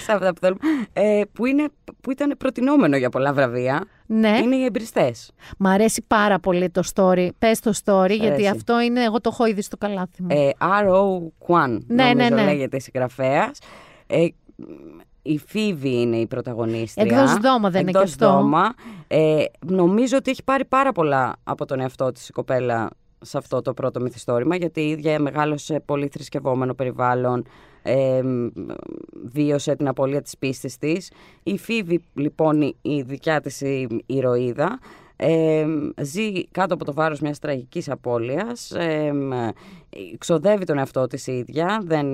σε αυτά που θέλουμε, ε, που, είναι, που ήταν προτινόμενο για πολλά βραβεία. Ναι. Είναι οι εμπριστές. Μ' αρέσει πάρα πολύ το story. Πες το story, γιατί αρέσει. αυτό είναι, εγώ το έχω ήδη στο καλάθι μου. Ε, R.O. Kwan, Ναι, ναι, νομίζω ναι. λέγεται η συγγραφέας. Ε, η Φίβη είναι η πρωταγωνίστρια. Εκδός Δώμα δεν είναι και Εκδός αυτό. Δώμα. Ε, νομίζω ότι έχει πάρει πάρα πολλά από τον εαυτό της η κοπέλα σε αυτό το πρώτο μυθιστόρημα, γιατί η ίδια μεγάλωσε σε πολύ θρησκευόμενο περιβάλλον, ε, μ, βίωσε την απώλεια της πίστης της. Η Φίβη, λοιπόν, η- η δικιά της η- ηρωίδα, ε, ζει κάτω από το βάρος μιας τραγικής απώλειας, ε, μ, ξοδεύει τον εαυτό της η ίδια, δεν,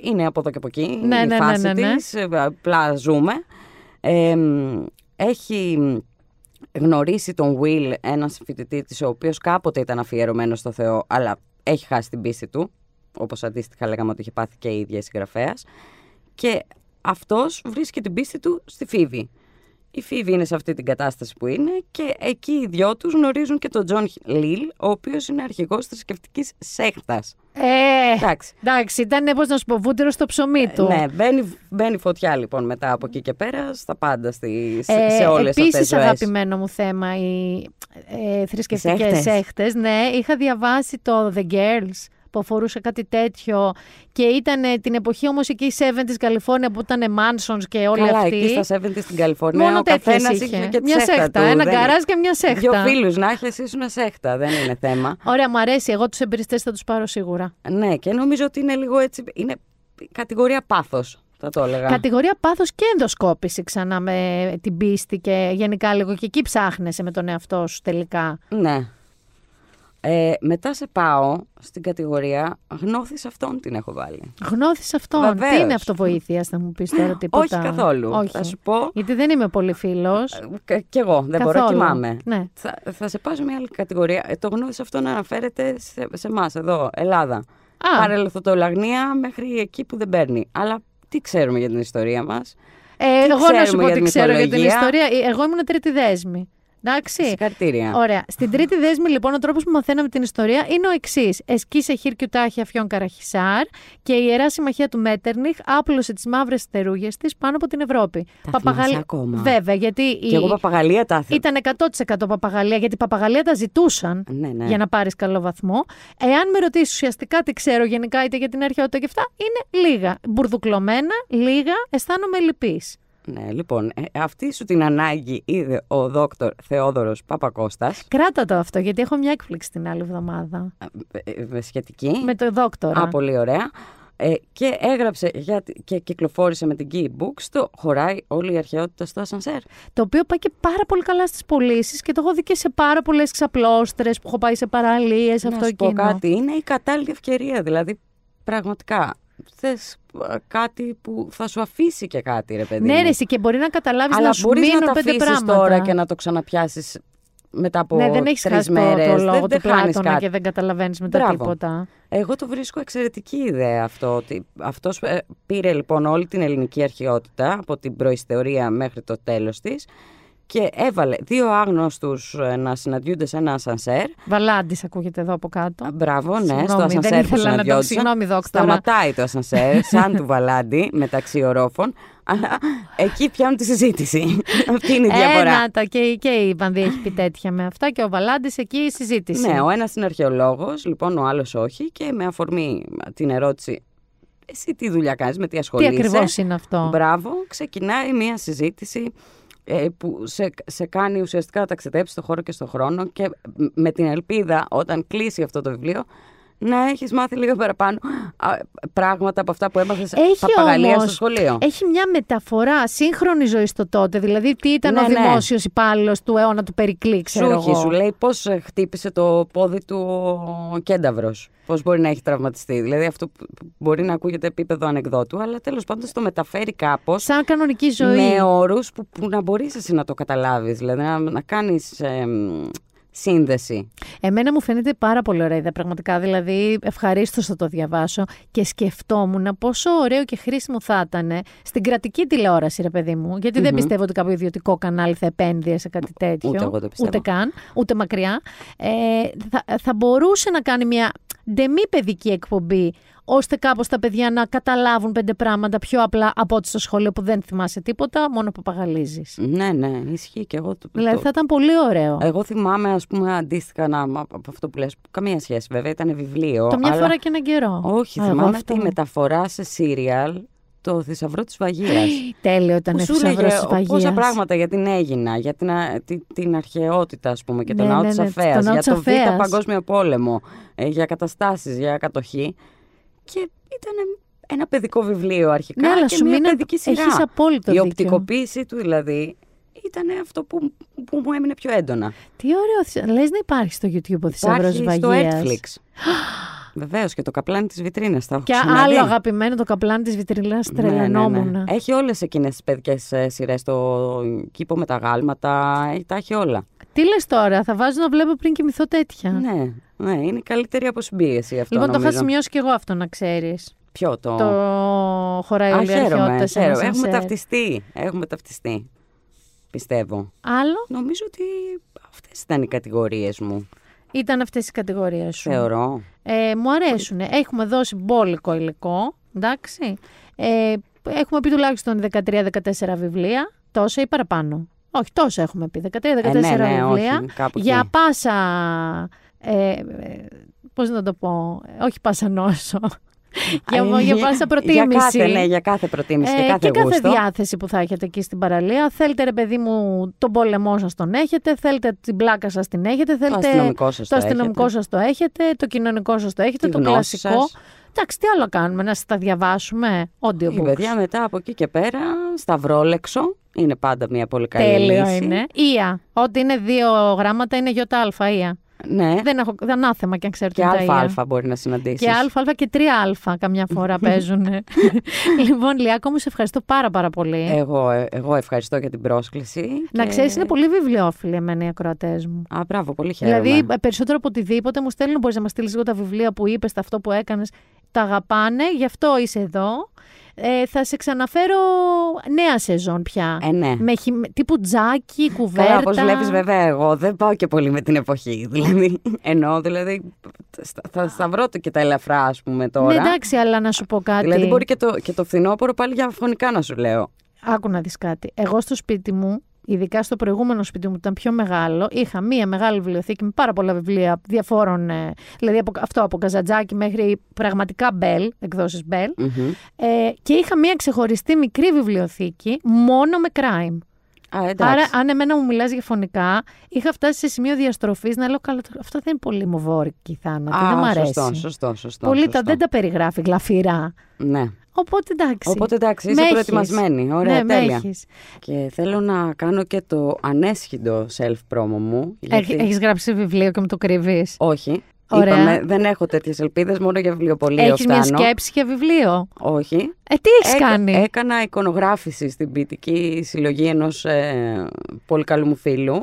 είναι από εδώ και από εκεί, Ναι, είναι η ναι, ναι, φάση ναι, ναι. της, ε, απλά ζούμε. Ε, μ, έχει γνωρίσει τον Will, ένας φοιτητή της, ο οποίος κάποτε ήταν αφιερωμένος στο Θεό, αλλά έχει χάσει την πίστη του, όπως αντίστοιχα λέγαμε ότι είχε πάθει και η ίδια η συγγραφέας. Και αυτός βρίσκει την πίστη του στη Φίβη. Η Φίβη είναι σε αυτή την κατάσταση που είναι και εκεί οι δυο τους γνωρίζουν και τον Τζον Λίλ, ο οποίος είναι αρχηγός θρησκευτικής σέχτας. Ε, Εντάξει. εντάξει, ήταν πώς να σου πω, βούτυρο στο ψωμί του. Ναι, μπαίνει, μπαίνει φωτιά λοιπόν μετά από εκεί και πέρα στα πάντα, στη, σε, Ε, σε όλες αυτές τις επίσης ζωές. αγαπημένο μου θέμα οι ε, θρησκευτικές σέχτες. σέχτες. Ναι, είχα διαβάσει το The Girls που αφορούσε κάτι τέτοιο και ήταν ε, την εποχή όμως εκεί 70's Καλιφόρνια που ήταν Mansons και όλοι Καλά, αυτοί. εκεί στα 70 στην Καλιφόρνια Μόνο ο τέτοιες καθένας είχε. είχε και τη Μια σέχτα σέχτα, του. ένα Δεν- γκαράζ και μια σέχτα. Δύο φίλους να έχεις ήσουν σέχτα, δεν είναι θέμα. Ωραία, μου αρέσει. Εγώ τους εμπειριστές θα τους πάρω σίγουρα. ναι, και νομίζω ότι είναι λίγο έτσι, είναι κατηγορία πάθος. θα το έλεγα. Κατηγορία πάθος και ενδοσκόπηση ξανά με την πίστη και γενικά λίγο και εκεί ψάχνεσαι με τον εαυτό σου τελικά. Ναι. Ε, μετά σε πάω στην κατηγορία γνώθης αυτόν την έχω βάλει. Γνώθεις αυτόν. Βεβαίως. Τι είναι αυτοβοήθειας, θα μου πεις τώρα τίποτα; Όχι καθόλου. Όχι. Θα σου πω. Γιατί δεν είμαι πολύ φίλος. Κι εγώ δεν μπορώ, Καθόλου. κοιμάμαι. Ναι. Θα, θα σε πάω σε μια άλλη κατηγορία. Ε, το γνώθης αυτόν αναφέρεται σε, σε εμάς εδώ, Ελλάδα. Α. Παρελθοντολαγνία μέχρι εκεί που δεν παίρνει. Αλλά τι ξέρουμε για την ιστορία μας; Ε, Τι εγώ να ξέρουμε σου πω για τι την ξέρω για την μυθολογία; ιστορία. Ε, Εγώ ήμουν τρίτη δέσμη. Εντάξει. Συγχαρητήρια. Ωραία. Στην τρίτη δέσμη, λοιπόν, ο τρόπος που μαθαίναμε την ιστορία είναι ο εξής. Εσκίσε χίρκιου τάχη αφιών Καραχισάρ και η ιερά συμμαχία του Μέτερνιχ άπλωσε τις μαύρες θερούγες της πάνω από την Ευρώπη. Τα θυμάσαι ακόμα. Βέβαια, γιατί. η- Και εγώ παπαγαλία τα ήθελα. Ήταν 100% παπαγαλία, γιατί παπαγαλία τα ζητούσαν Ναι, ναι. για να πάρεις καλό βαθμό. Εάν με ρωτήσεις ουσιαστικά τι ξέρω γενικά, είτε για την αρχαιότητα και αυτά, είναι λίγα. Μπουρδουκλωμένα, λίγα, αισθάνομαι λυπής. Ναι, λοιπόν, ε, αυτή σου την ανάγκη είδε ο δόκτωρ Θεόδωρος Παπακώστας, Κράτα το αυτό, γιατί έχω μια έκπληξη την άλλη εβδομάδα. ε, ε, σχετική. Με το δόκτωρα. Α, πολύ ωραία. Ε, και έγραψε για, τη- και κυκλοφόρησε με την Key Books το «Χωράει όλη η αρχαιότητα στο ασανσέρ». Το οποίο πάει και πάρα πολύ καλά στις πωλήσεις και το έχω δει και σε πάρα πολλές ξαπλώστρες που έχω πάει σε παραλίες, αυτό Να σου πω εκείνο. κάτι, είναι η κατάλληλη ευκαιρία, δηλαδή πραγματικά θες ε, κάτι που θα σου αφήσει και κάτι ρε παιδί Ναι, μου. ρε, εσύ, και μπορεί να καταλάβεις Αλλά να σου μπορείς μείνουν να τα πέντε αφήσεις πράγματα. τώρα και να το ξαναπιάσεις μετά από ναι, δεν έχεις τρεις χάσει το, μέρες. το Δεν- λόγο δεν του χάνεις Πλάτωνα κάτι. και δεν καταλαβαίνεις μετά Μπράβο. τίποτα. Εγώ το βρίσκω εξαιρετική ιδέα αυτό. Ότι αυτός ε, πήρε λοιπόν όλη την ελληνική αρχαιότητα από την προϊστορία μέχρι το τέλος της και έβαλε δύο άγνωστους ε, να συναντιούνται σε ένα ασανσέρ. Βαλάντης ακούγεται εδώ από κάτω. Α, Μπράβο, ναι, Συγγνώμη, στο δεν ασανσέρ που ήθελα να το- συναντιόντουσαν. συγγνώμη, δόκτωρα. Σταματάει το ασανσέρ, σαν του Βαλάντι, μεταξύ ορόφων. Αλλά εκεί πιάνουν τη συζήτηση. Αυτή είναι η διαφορά. Ένα τα και, και η Βανδί έχει πει τέτοια με αυτά και ο Βαλάντης εκεί η συζήτηση. Ναι, ο ένας είναι αρχαιολόγος, λοιπόν ο άλλος όχι και με αφορμή την ερώτηση εσύ τι δουλειά κάνεις, με τι Τι ασχολείσαι. ακριβώς είναι αυτό; Μπράβο, ξεκινάει μια συζήτηση ε, που σε, σε κάνει ουσιαστικά να ταξιδέψει στο χώρο και στο χρόνο και μ- με την ελπίδα όταν κλείσει αυτό το βιβλίο να έχεις μάθει λίγο παραπάνω α, πράγματα από αυτά που έμαθες Έχει παπαγαλία όμως, στο σχολείο. Έχει μια μεταφορά σύγχρονη ζωή στο τότε. Δηλαδή, τι ήταν Ναι, ο ναι. δημόσιος υπάλληλος του αιώνα του Περικλή, ξέρω Σου έχει, εγώ. σου λέει πώς ε, χτύπησε το πόδι του ο κένταυρος. Πώς μπορεί να έχει τραυματιστεί. Δηλαδή αυτό που μπορεί να ακούγεται επίπεδο ανεκδότου, αλλά τέλος πάντων το μεταφέρει κάπως Σαν κανονική ζωή. με όρους που, που να μπορείς εσύ να το καταλάβεις. Δηλαδή να, να κάνεις ε, μ, σύνδεση. Εμένα μου φαίνεται πάρα πολύ ωραία ιδέα, πραγματικά. Δηλαδή, ευχαρίστως θα το διαβάσω και σκεφτόμουν πόσο ωραίο και χρήσιμο θα ήταν στην κρατική τηλεόραση, ρε παιδί μου. Γιατί δεν Μμμ. πιστεύω ότι κάποιο ιδιωτικό κανάλι θα επένδυε σε κάτι τέτοιο. Ούτε εγώ το πιστεύω. Ούτε καν, ούτε μακριά. Ε, θα, θα μπορούσε να κάνει μια ντεμή παιδική εκπομπή, ώστε κάπως τα παιδιά να καταλάβουν πέντε πράγματα πιο απλά από ό,τι στο σχολείο που δεν θυμάσαι τίποτα, μόνο παπαγαλίζεις. Ναι, ναι, ισχύει και εγώ. Το, Δηλαδή το- θα ήταν πολύ ωραίο. Εγώ θυμάμαι, ας πούμε, αντίστοιχα να, από αυτό που λες, καμία σχέση βέβαια, ήταν βιβλίο. το μια αλλά- φορά και έναν καιρό. Όχι, Α, εγώ θυμάμαι αυτό. τη μεταφορά σε σύριαλ το θησαυρό της Βαγίας. Τέλειο ήταν που ο σου θησαυρός λέγε της Βαγίας. πόσα πράγματα για την Έγινα, για την, α- τη- την αρχαιότητα ας πούμε και τον Ναι, ναό ναι, της ναι, Αφέας, τον ναό για της το Β' Αφέας. Παγκόσμιο Πόλεμο, ε, για καταστάσεις, για κατοχή και ήταν ένα παιδικό βιβλίο αρχικά Ναι, αλλά και σου μια μείναν- παιδική σειρά. έχεις απόλυτο Η δίκιο. οπτικοποίηση του δηλαδή ήταν αυτό που, που μου έμεινε πιο έντονα. Τι ωραίο. θυσα- Λες να υπάρχει στο YouTube ο θησαυρός Υπάρχει στο Βαγίας. Netflix. Βεβαίως και το καπλάνι της βιτρίνας. Τα έχω Και ξαναδεί. άλλο αγαπημένο το καπλάνι της βιτριλάς Ναι, ναι, ναι. τρελαινόμουν. Έχει όλες εκείνες τις παιδικές σειρές. Το κήπο με τα γάλματα. έχει- Τα έχει όλα. Τι λες τώρα, θα βάζω να βλέπω πριν κοιμηθώ τέτοια. Ναι, ναι, είναι η καλύτερη αποσυμπίεση αυτό. Λοιπόν, το νομίζω. είχα σημειώσει κι εγώ αυτό να ξέρεις. Ποιο το. Το χωράει Α, όλη η χαίρομαι, αρχαιότητα σε ένα χαίρομαι. Έχουμε σανσέρ. ταυτιστεί. Έχουμε ταυτιστεί. Πιστεύω. Άλλο; Νομίζω ότι αυτές ήταν οι κατηγορίες μου. ήταν αυτές οι κατηγορίες σου. Θεωρώ. Ε, μου αρέσουν. Έχουμε δώσει μπόλικο υλικό. Εντάξει. Ε, έχουμε πει τουλάχιστον 13-14 βιβλία. Τόσα ή παραπάνω. Όχι, τόσα έχουμε πει. 13-14 Ε, ναι, ναι, βιβλία. όχι, κάπου για εκεί. πάσα. Ε, ε, πώς να το πω. Όχι πάσα νόσο. για, Α, για πάσα προτίμηση. Για κάθε, ναι, για κάθε προτίμηση και Ε, κάθε και κάθε γούστο. διάθεση που θα έχετε εκεί στην παραλία. Θέλετε, ρε παιδί μου, τον πόλεμό σας τον έχετε. Θέλετε την πλάκα σας την έχετε. Θέλετε αστυνομικό σας το το αστυνομικό έχετε. σας το έχετε. Το κοινωνικό σας το έχετε. Τη το γνώση κλασικό. σας. Εντάξει, τι άλλο κάνουμε, να σας τα διαβάσουμε. Η Audiobooks. παιδιά μετά από εκεί και πέρα, σταυρόλεξο. Είναι πάντα μια πολύ καλή Τέλειο λύση. είναι. Ία. Ό,τι είναι δύο γράμματα είναι ΙΑ. Ία. Ναι, Δεν έχω δεν ανάθεμα και αν ξέρετε και τι είναι τα ΙΑ. αλφα-αλφα μπορεί να συναντήσεις. Και ΑΑ και 3Α καμιά φορά παίζουν. λοιπόν, Λιάκο μου, σε ευχαριστώ πάρα πάρα πολύ. Εγώ, ε, εγώ ευχαριστώ για την πρόσκληση. να και- ξέρεις, είναι πολύ βιβλιοφίλοι εμένα οι ακροατές μου. Α, μπράβο, πολύ χαίρομαι. Δηλαδή, ε, περισσότερο από οτιδήποτε μου στέλνουν, μπορείς να μας στείλεις λίγο τα βιβλία που είπες, αυτό που έκανες. Τα αγαπάνε, γι' αυτό είσαι εδώ. Ε, θα σε ξαναφέρω νέα σεζόν πια. Ε, ναι. Με χει- με- τύπου τζάκι, κουβέρτα. Καλά, όπως βλέπεις βέβαια εγώ δεν πάω και πολύ με την εποχή. Δηλαδή, εννοώ, δηλαδή, στα- θα σταυρώ το και τα ελαφρά, ας πούμε, τώρα. Ναι, εντάξει, αλλά να σου πω κάτι. Δηλαδή μπορεί και το, και το φθινόπωρο πάλι για φωνικά να σου λέω. Άκου να δεις κάτι. Εγώ στο σπίτι μου, ειδικά στο προηγούμενο σπίτι μου που ήταν πιο μεγάλο, είχα μία μεγάλη βιβλιοθήκη με πάρα πολλά βιβλία διαφόρων, ε, δηλαδή από, αυτό από καζατζάκι μέχρι πραγματικά μπέλ, εκδόσεις μπέλ. Ε, και είχα μία ξεχωριστή μικρή βιβλιοθήκη μόνο με crime. Α, εντάξει. Άρα, αν εμένα μου μιλάς για φωνικά, είχα φτάσει σε σημείο διαστροφής να λέω: Καλά, τώρα, αυτό δεν είναι πολύ μοβόρικη θάνατη. Α, δεν μου αρέσει. Σωστό, σωστό, σωστό. Πολύ τα σωστό. δεν τα περιγράφει γλαφυρά. Ναι. Οπότε εντάξει. Οπότε εντάξει, είσαι Με έχεις. προετοιμασμένη. Ωραία, ναι, με τέλεια. έχεις. Και θέλω να κάνω και το ανέσχυντο self-promo μου. γιατί- Έχ- Έχεις γράψει βιβλίο και μου το κρύβεις. Όχι. Ωραία. Είπαμε, δεν έχω τέτοιες ελπίδες, μόνο για βιβλιοπωλείο Έχεις μια φτάνω. σκέψη για βιβλίο; Όχι. Ε, τι έχεις Έκα- κάνει; Έκανα εικονογράφηση στην ποιητική συλλογή ενός πολύ καλού μου φίλου.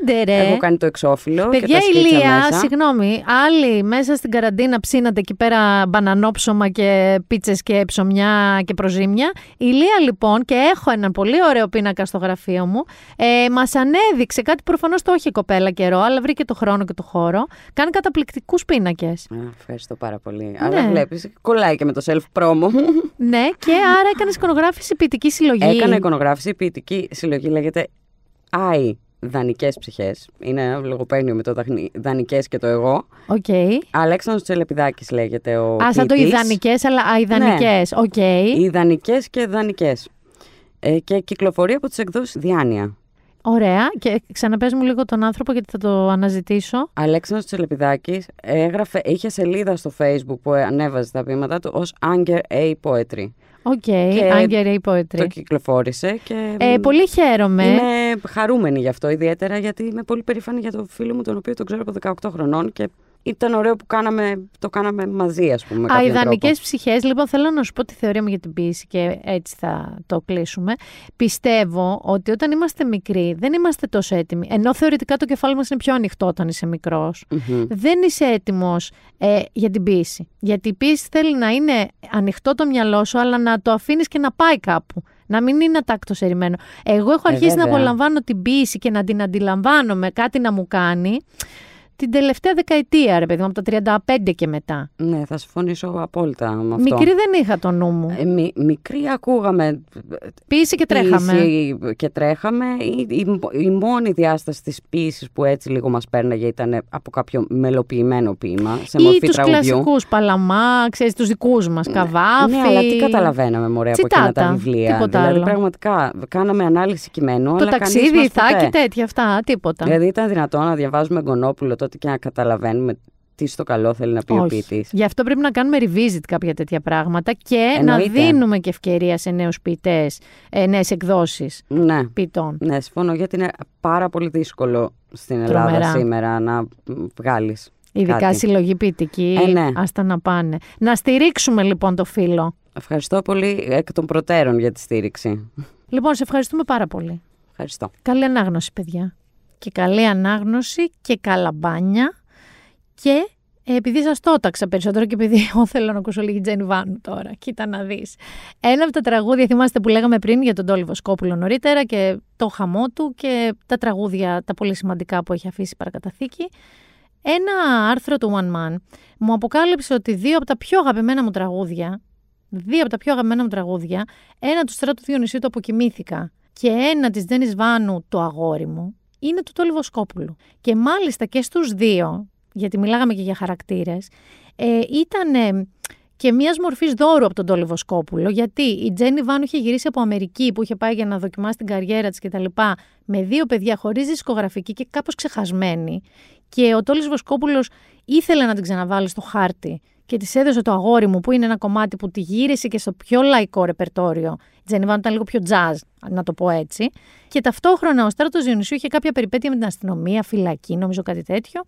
Άντε ρε. Έχω κάνει το εξώφυλλο και Παιδιά τα σκίτσα ηλία, μέσα. συγγνώμη, άλλοι μέσα στην καραντίνα ψήνατε εκεί πέρα μπανανόψωμα και πίτσες και ψωμιά και προζύμια. Η Λία λοιπόν, και έχω έναν πολύ ωραίο πίνακα στο γραφείο μου, ε, μας ανέδειξε κάτι προφανώς το έχει η κοπέλα καιρό, αλλά βρήκε το χρόνο και το χώρο. Κάνει καταπληκτικούς πίνακες. Α, ευχαριστώ πάρα πολύ. Ναι. Αλλά βλέπεις, κολλάει και με το self-promo μου. ναι, και άρα έκανες εικονογράφηση ποιητική συλλογή. Έκανα εικονογράφηση ποιητική συλλογή, λέγεται I Δανεικές ψυχές. Είναι ένα λογοπαίγνιο με το δανεικές και το εγώ. Οκ. Αλέξανδρος Τσελεπιδάκης λέγεται ο Α, σαν το ποιητής. ιδανικές, αλλά I δανεικές. Οκ. Ιδανικές και δανεικές. Ε, και κυκλοφορεί από τις εκδόσεις Διάνοια. Ωραία. Και ξαναπες μου λίγο τον άνθρωπο γιατί θα το αναζητήσω. Αλέξανδρος Τσελεπιδάκης έγραφε, είχε σελίδα στο facebook που ανέβαζε τα ποίηματά του ως Anger A Poetry. OK. Και Anger A Το Poetry. κυκλοφόρησε και Ε, πολύ χαίρομαι. είμαι χαρούμενη γι' αυτό ιδιαίτερα γιατί είμαι πολύ περήφανη για τον φίλο μου τον οποίο τον ξέρω από 18 χρονών και ήταν ωραίο που κάναμε, το κάναμε μαζί ας πούμε με κάποιον I δανεικές τρόπο. ψυχές, λοιπόν, θέλω να σου πω τη θεωρία μου για την ποιήση και έτσι θα το κλείσουμε. Πιστεύω ότι όταν είμαστε μικροί δεν είμαστε τόσο έτοιμοι. Ενώ θεωρητικά το κεφάλι μας είναι πιο ανοιχτό όταν είσαι μικρός. Μμμ. Δεν είσαι έτοιμος ε, για την ποιήση. Γιατί η ποιήση θέλει να είναι ανοιχτό το μυαλό σου, αλλά να το αφήνεις και να πάει κάπου. Να μην είναι ατάκτο ερημένο. Εγώ έχω Ε, αρχίσει να βέβαια. απολαμβάνω την ποιήση και να την αντιλαμβάνομαι κάτι να μου κάνει την τελευταία δεκαετία, ρε παιδί μου, από τα 35 και μετά. Ναι, θα συμφωνήσω απόλυτα με αυτό. Μικρή δεν είχα το νου μου. Ε, μι- μικρή ακούγαμε Ποιήση και τρέχαμε. Ποίηση και τρέχαμε. Η, η, η μόνη διάσταση της ποίησης που έτσι λίγο μας πέρναγε ήταν από κάποιο μελοποιημένο ποίημα σε Ή μορφή τους τραγουδιού. κλασικούς Παλαμά, ξέρεις, τους δικούς μας, Καβάφη. Ναι, αλλά τι καταλαβαίναμε μωρέ από εκείνα τα Τσιτάτα, βιβλία. τίποτα δηλαδή άλλο. πραγματικά κάναμε ανάλυση κειμένου, Το αλλά κανείς ταξίδι, μας η Θάκη, ποτέ. τέτοια αυτά, τίποτα. Δηλαδή ήταν δυνατόν να διαβάζουμε Γκονόπουλο τότε και να καταλαβαίνουμε τι στο καλό θέλει να πει ο Όχι. ποιητής. Γι' αυτό πρέπει να κάνουμε revisit κάποια τέτοια πράγματα και Εννοείται. να δίνουμε και ευκαιρία σε νέους ποιητές, ε, νέες εκδόσεις Ναι. ποιητών. Ναι, συμφωνώ γιατί είναι πάρα πολύ δύσκολο στην Ελλάδα Τρομερά. σήμερα να βγάλεις Ειδικά κάτι. συλλογή ποιητική, Ε, ναι. άστα να πάνε. Να στηρίξουμε λοιπόν το φίλο. Ευχαριστώ πολύ εκ των προτέρων για τη στήριξη. Λοιπόν, σε ευχαριστούμε πάρα πολύ. Ευχαριστώ. Καλή ανάγνωση, παιδιά. Και καλή ανάγνωση και καλαμπάνια. Και ε, επειδή σας το έταξα περισσότερο και επειδή εγώ θέλω να ακούσω λίγη Τζένι Βάνου τώρα, κοίτα να δεις. Ένα από τα τραγούδια, θυμάστε που λέγαμε πριν για τον Τόλι Βοσκόπουλο νωρίτερα και το χαμό του και τα τραγούδια, τα πολύ σημαντικά που έχει αφήσει παρακαταθήκη. Ένα άρθρο του One Man μου αποκάλυψε ότι δύο από τα πιο αγαπημένα μου τραγούδια, δύο από τα πιο αγαπημένα μου τραγούδια, ένα του Στράτου Διονυσίου το αποκοιμήθηκα και ένα της Τζένις Βάνου το αγόρι μου, είναι του Τόλι Βοσκόπουλου. Και μάλιστα και στους δύο, γιατί μιλάγαμε και για χαρακτήρες, ε, ήταν ε, και μιας μορφής δώρου από τον Τόλι Βοσκόπουλο, γιατί η Τζένι Βάνου είχε γυρίσει από Αμερική που είχε πάει για να δοκιμάσει την καριέρα της κτλ. με δύο παιδιά χωρίς δισκογραφική και κάπως ξεχασμένη. Και ο Τόλις Βοσκόπουλος ήθελε να την ξαναβάλει στο χάρτη και της έδωσε το αγόρι μου, που είναι ένα κομμάτι που τη γύρισε και στο πιο λαϊκό ρεπερτόριο. Η Τζένιβαν ήταν λίγο πιο jazz, να το πω έτσι. Και ταυτόχρονα ο Στράτος Διονυσίου είχε κάποια περιπέτεια με την αστυνομία, φυλακή, νομίζω κάτι τέτοιο.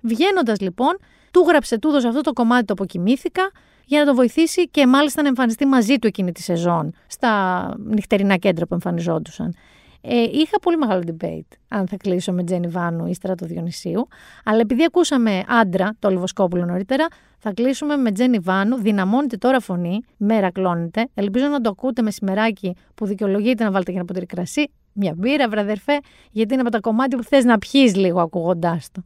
Βγαίνοντας λοιπόν, του γράψε, του έδωσε αυτό το κομμάτι το αποκοιμήθηκα για να το βοηθήσει και μάλιστα να εμφανιστεί μαζί του εκείνη τη σεζόν στα νυχτερινά κέντρα που εμφανιζόντουσαν. Ε, είχα πολύ μεγάλο debate αν θα κλείσω με Τζένι Βάνου ή Στράτο Διονυσίου. Αλλά επειδή ακούσαμε άντρα, το Λιβοσκόπουλο νωρίτερα, θα κλείσουμε με Τζένι Βάνου. Δυναμώνεται τώρα φωνή, μέρα κλώνεται. Ελπίζω να το ακούτε μεσημεράκι που δικαιολογείται να βάλετε και ένα ποτήρι κρασί. Μια μπύρα, βραδερφέ, γιατί είναι από τα κομμάτια που θες να πιεις λίγο ακούγοντάς το.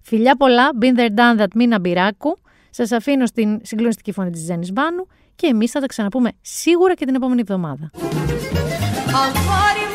Φιλιά πολλά, been there done that, μήνα μπυράκου. Σας αφήνω στην συγκλονιστική φωνή της Τζένις Βάνου και εμείς θα τα ξαναπούμε σίγουρα και την επόμενη εβδομάδα. Αγόρι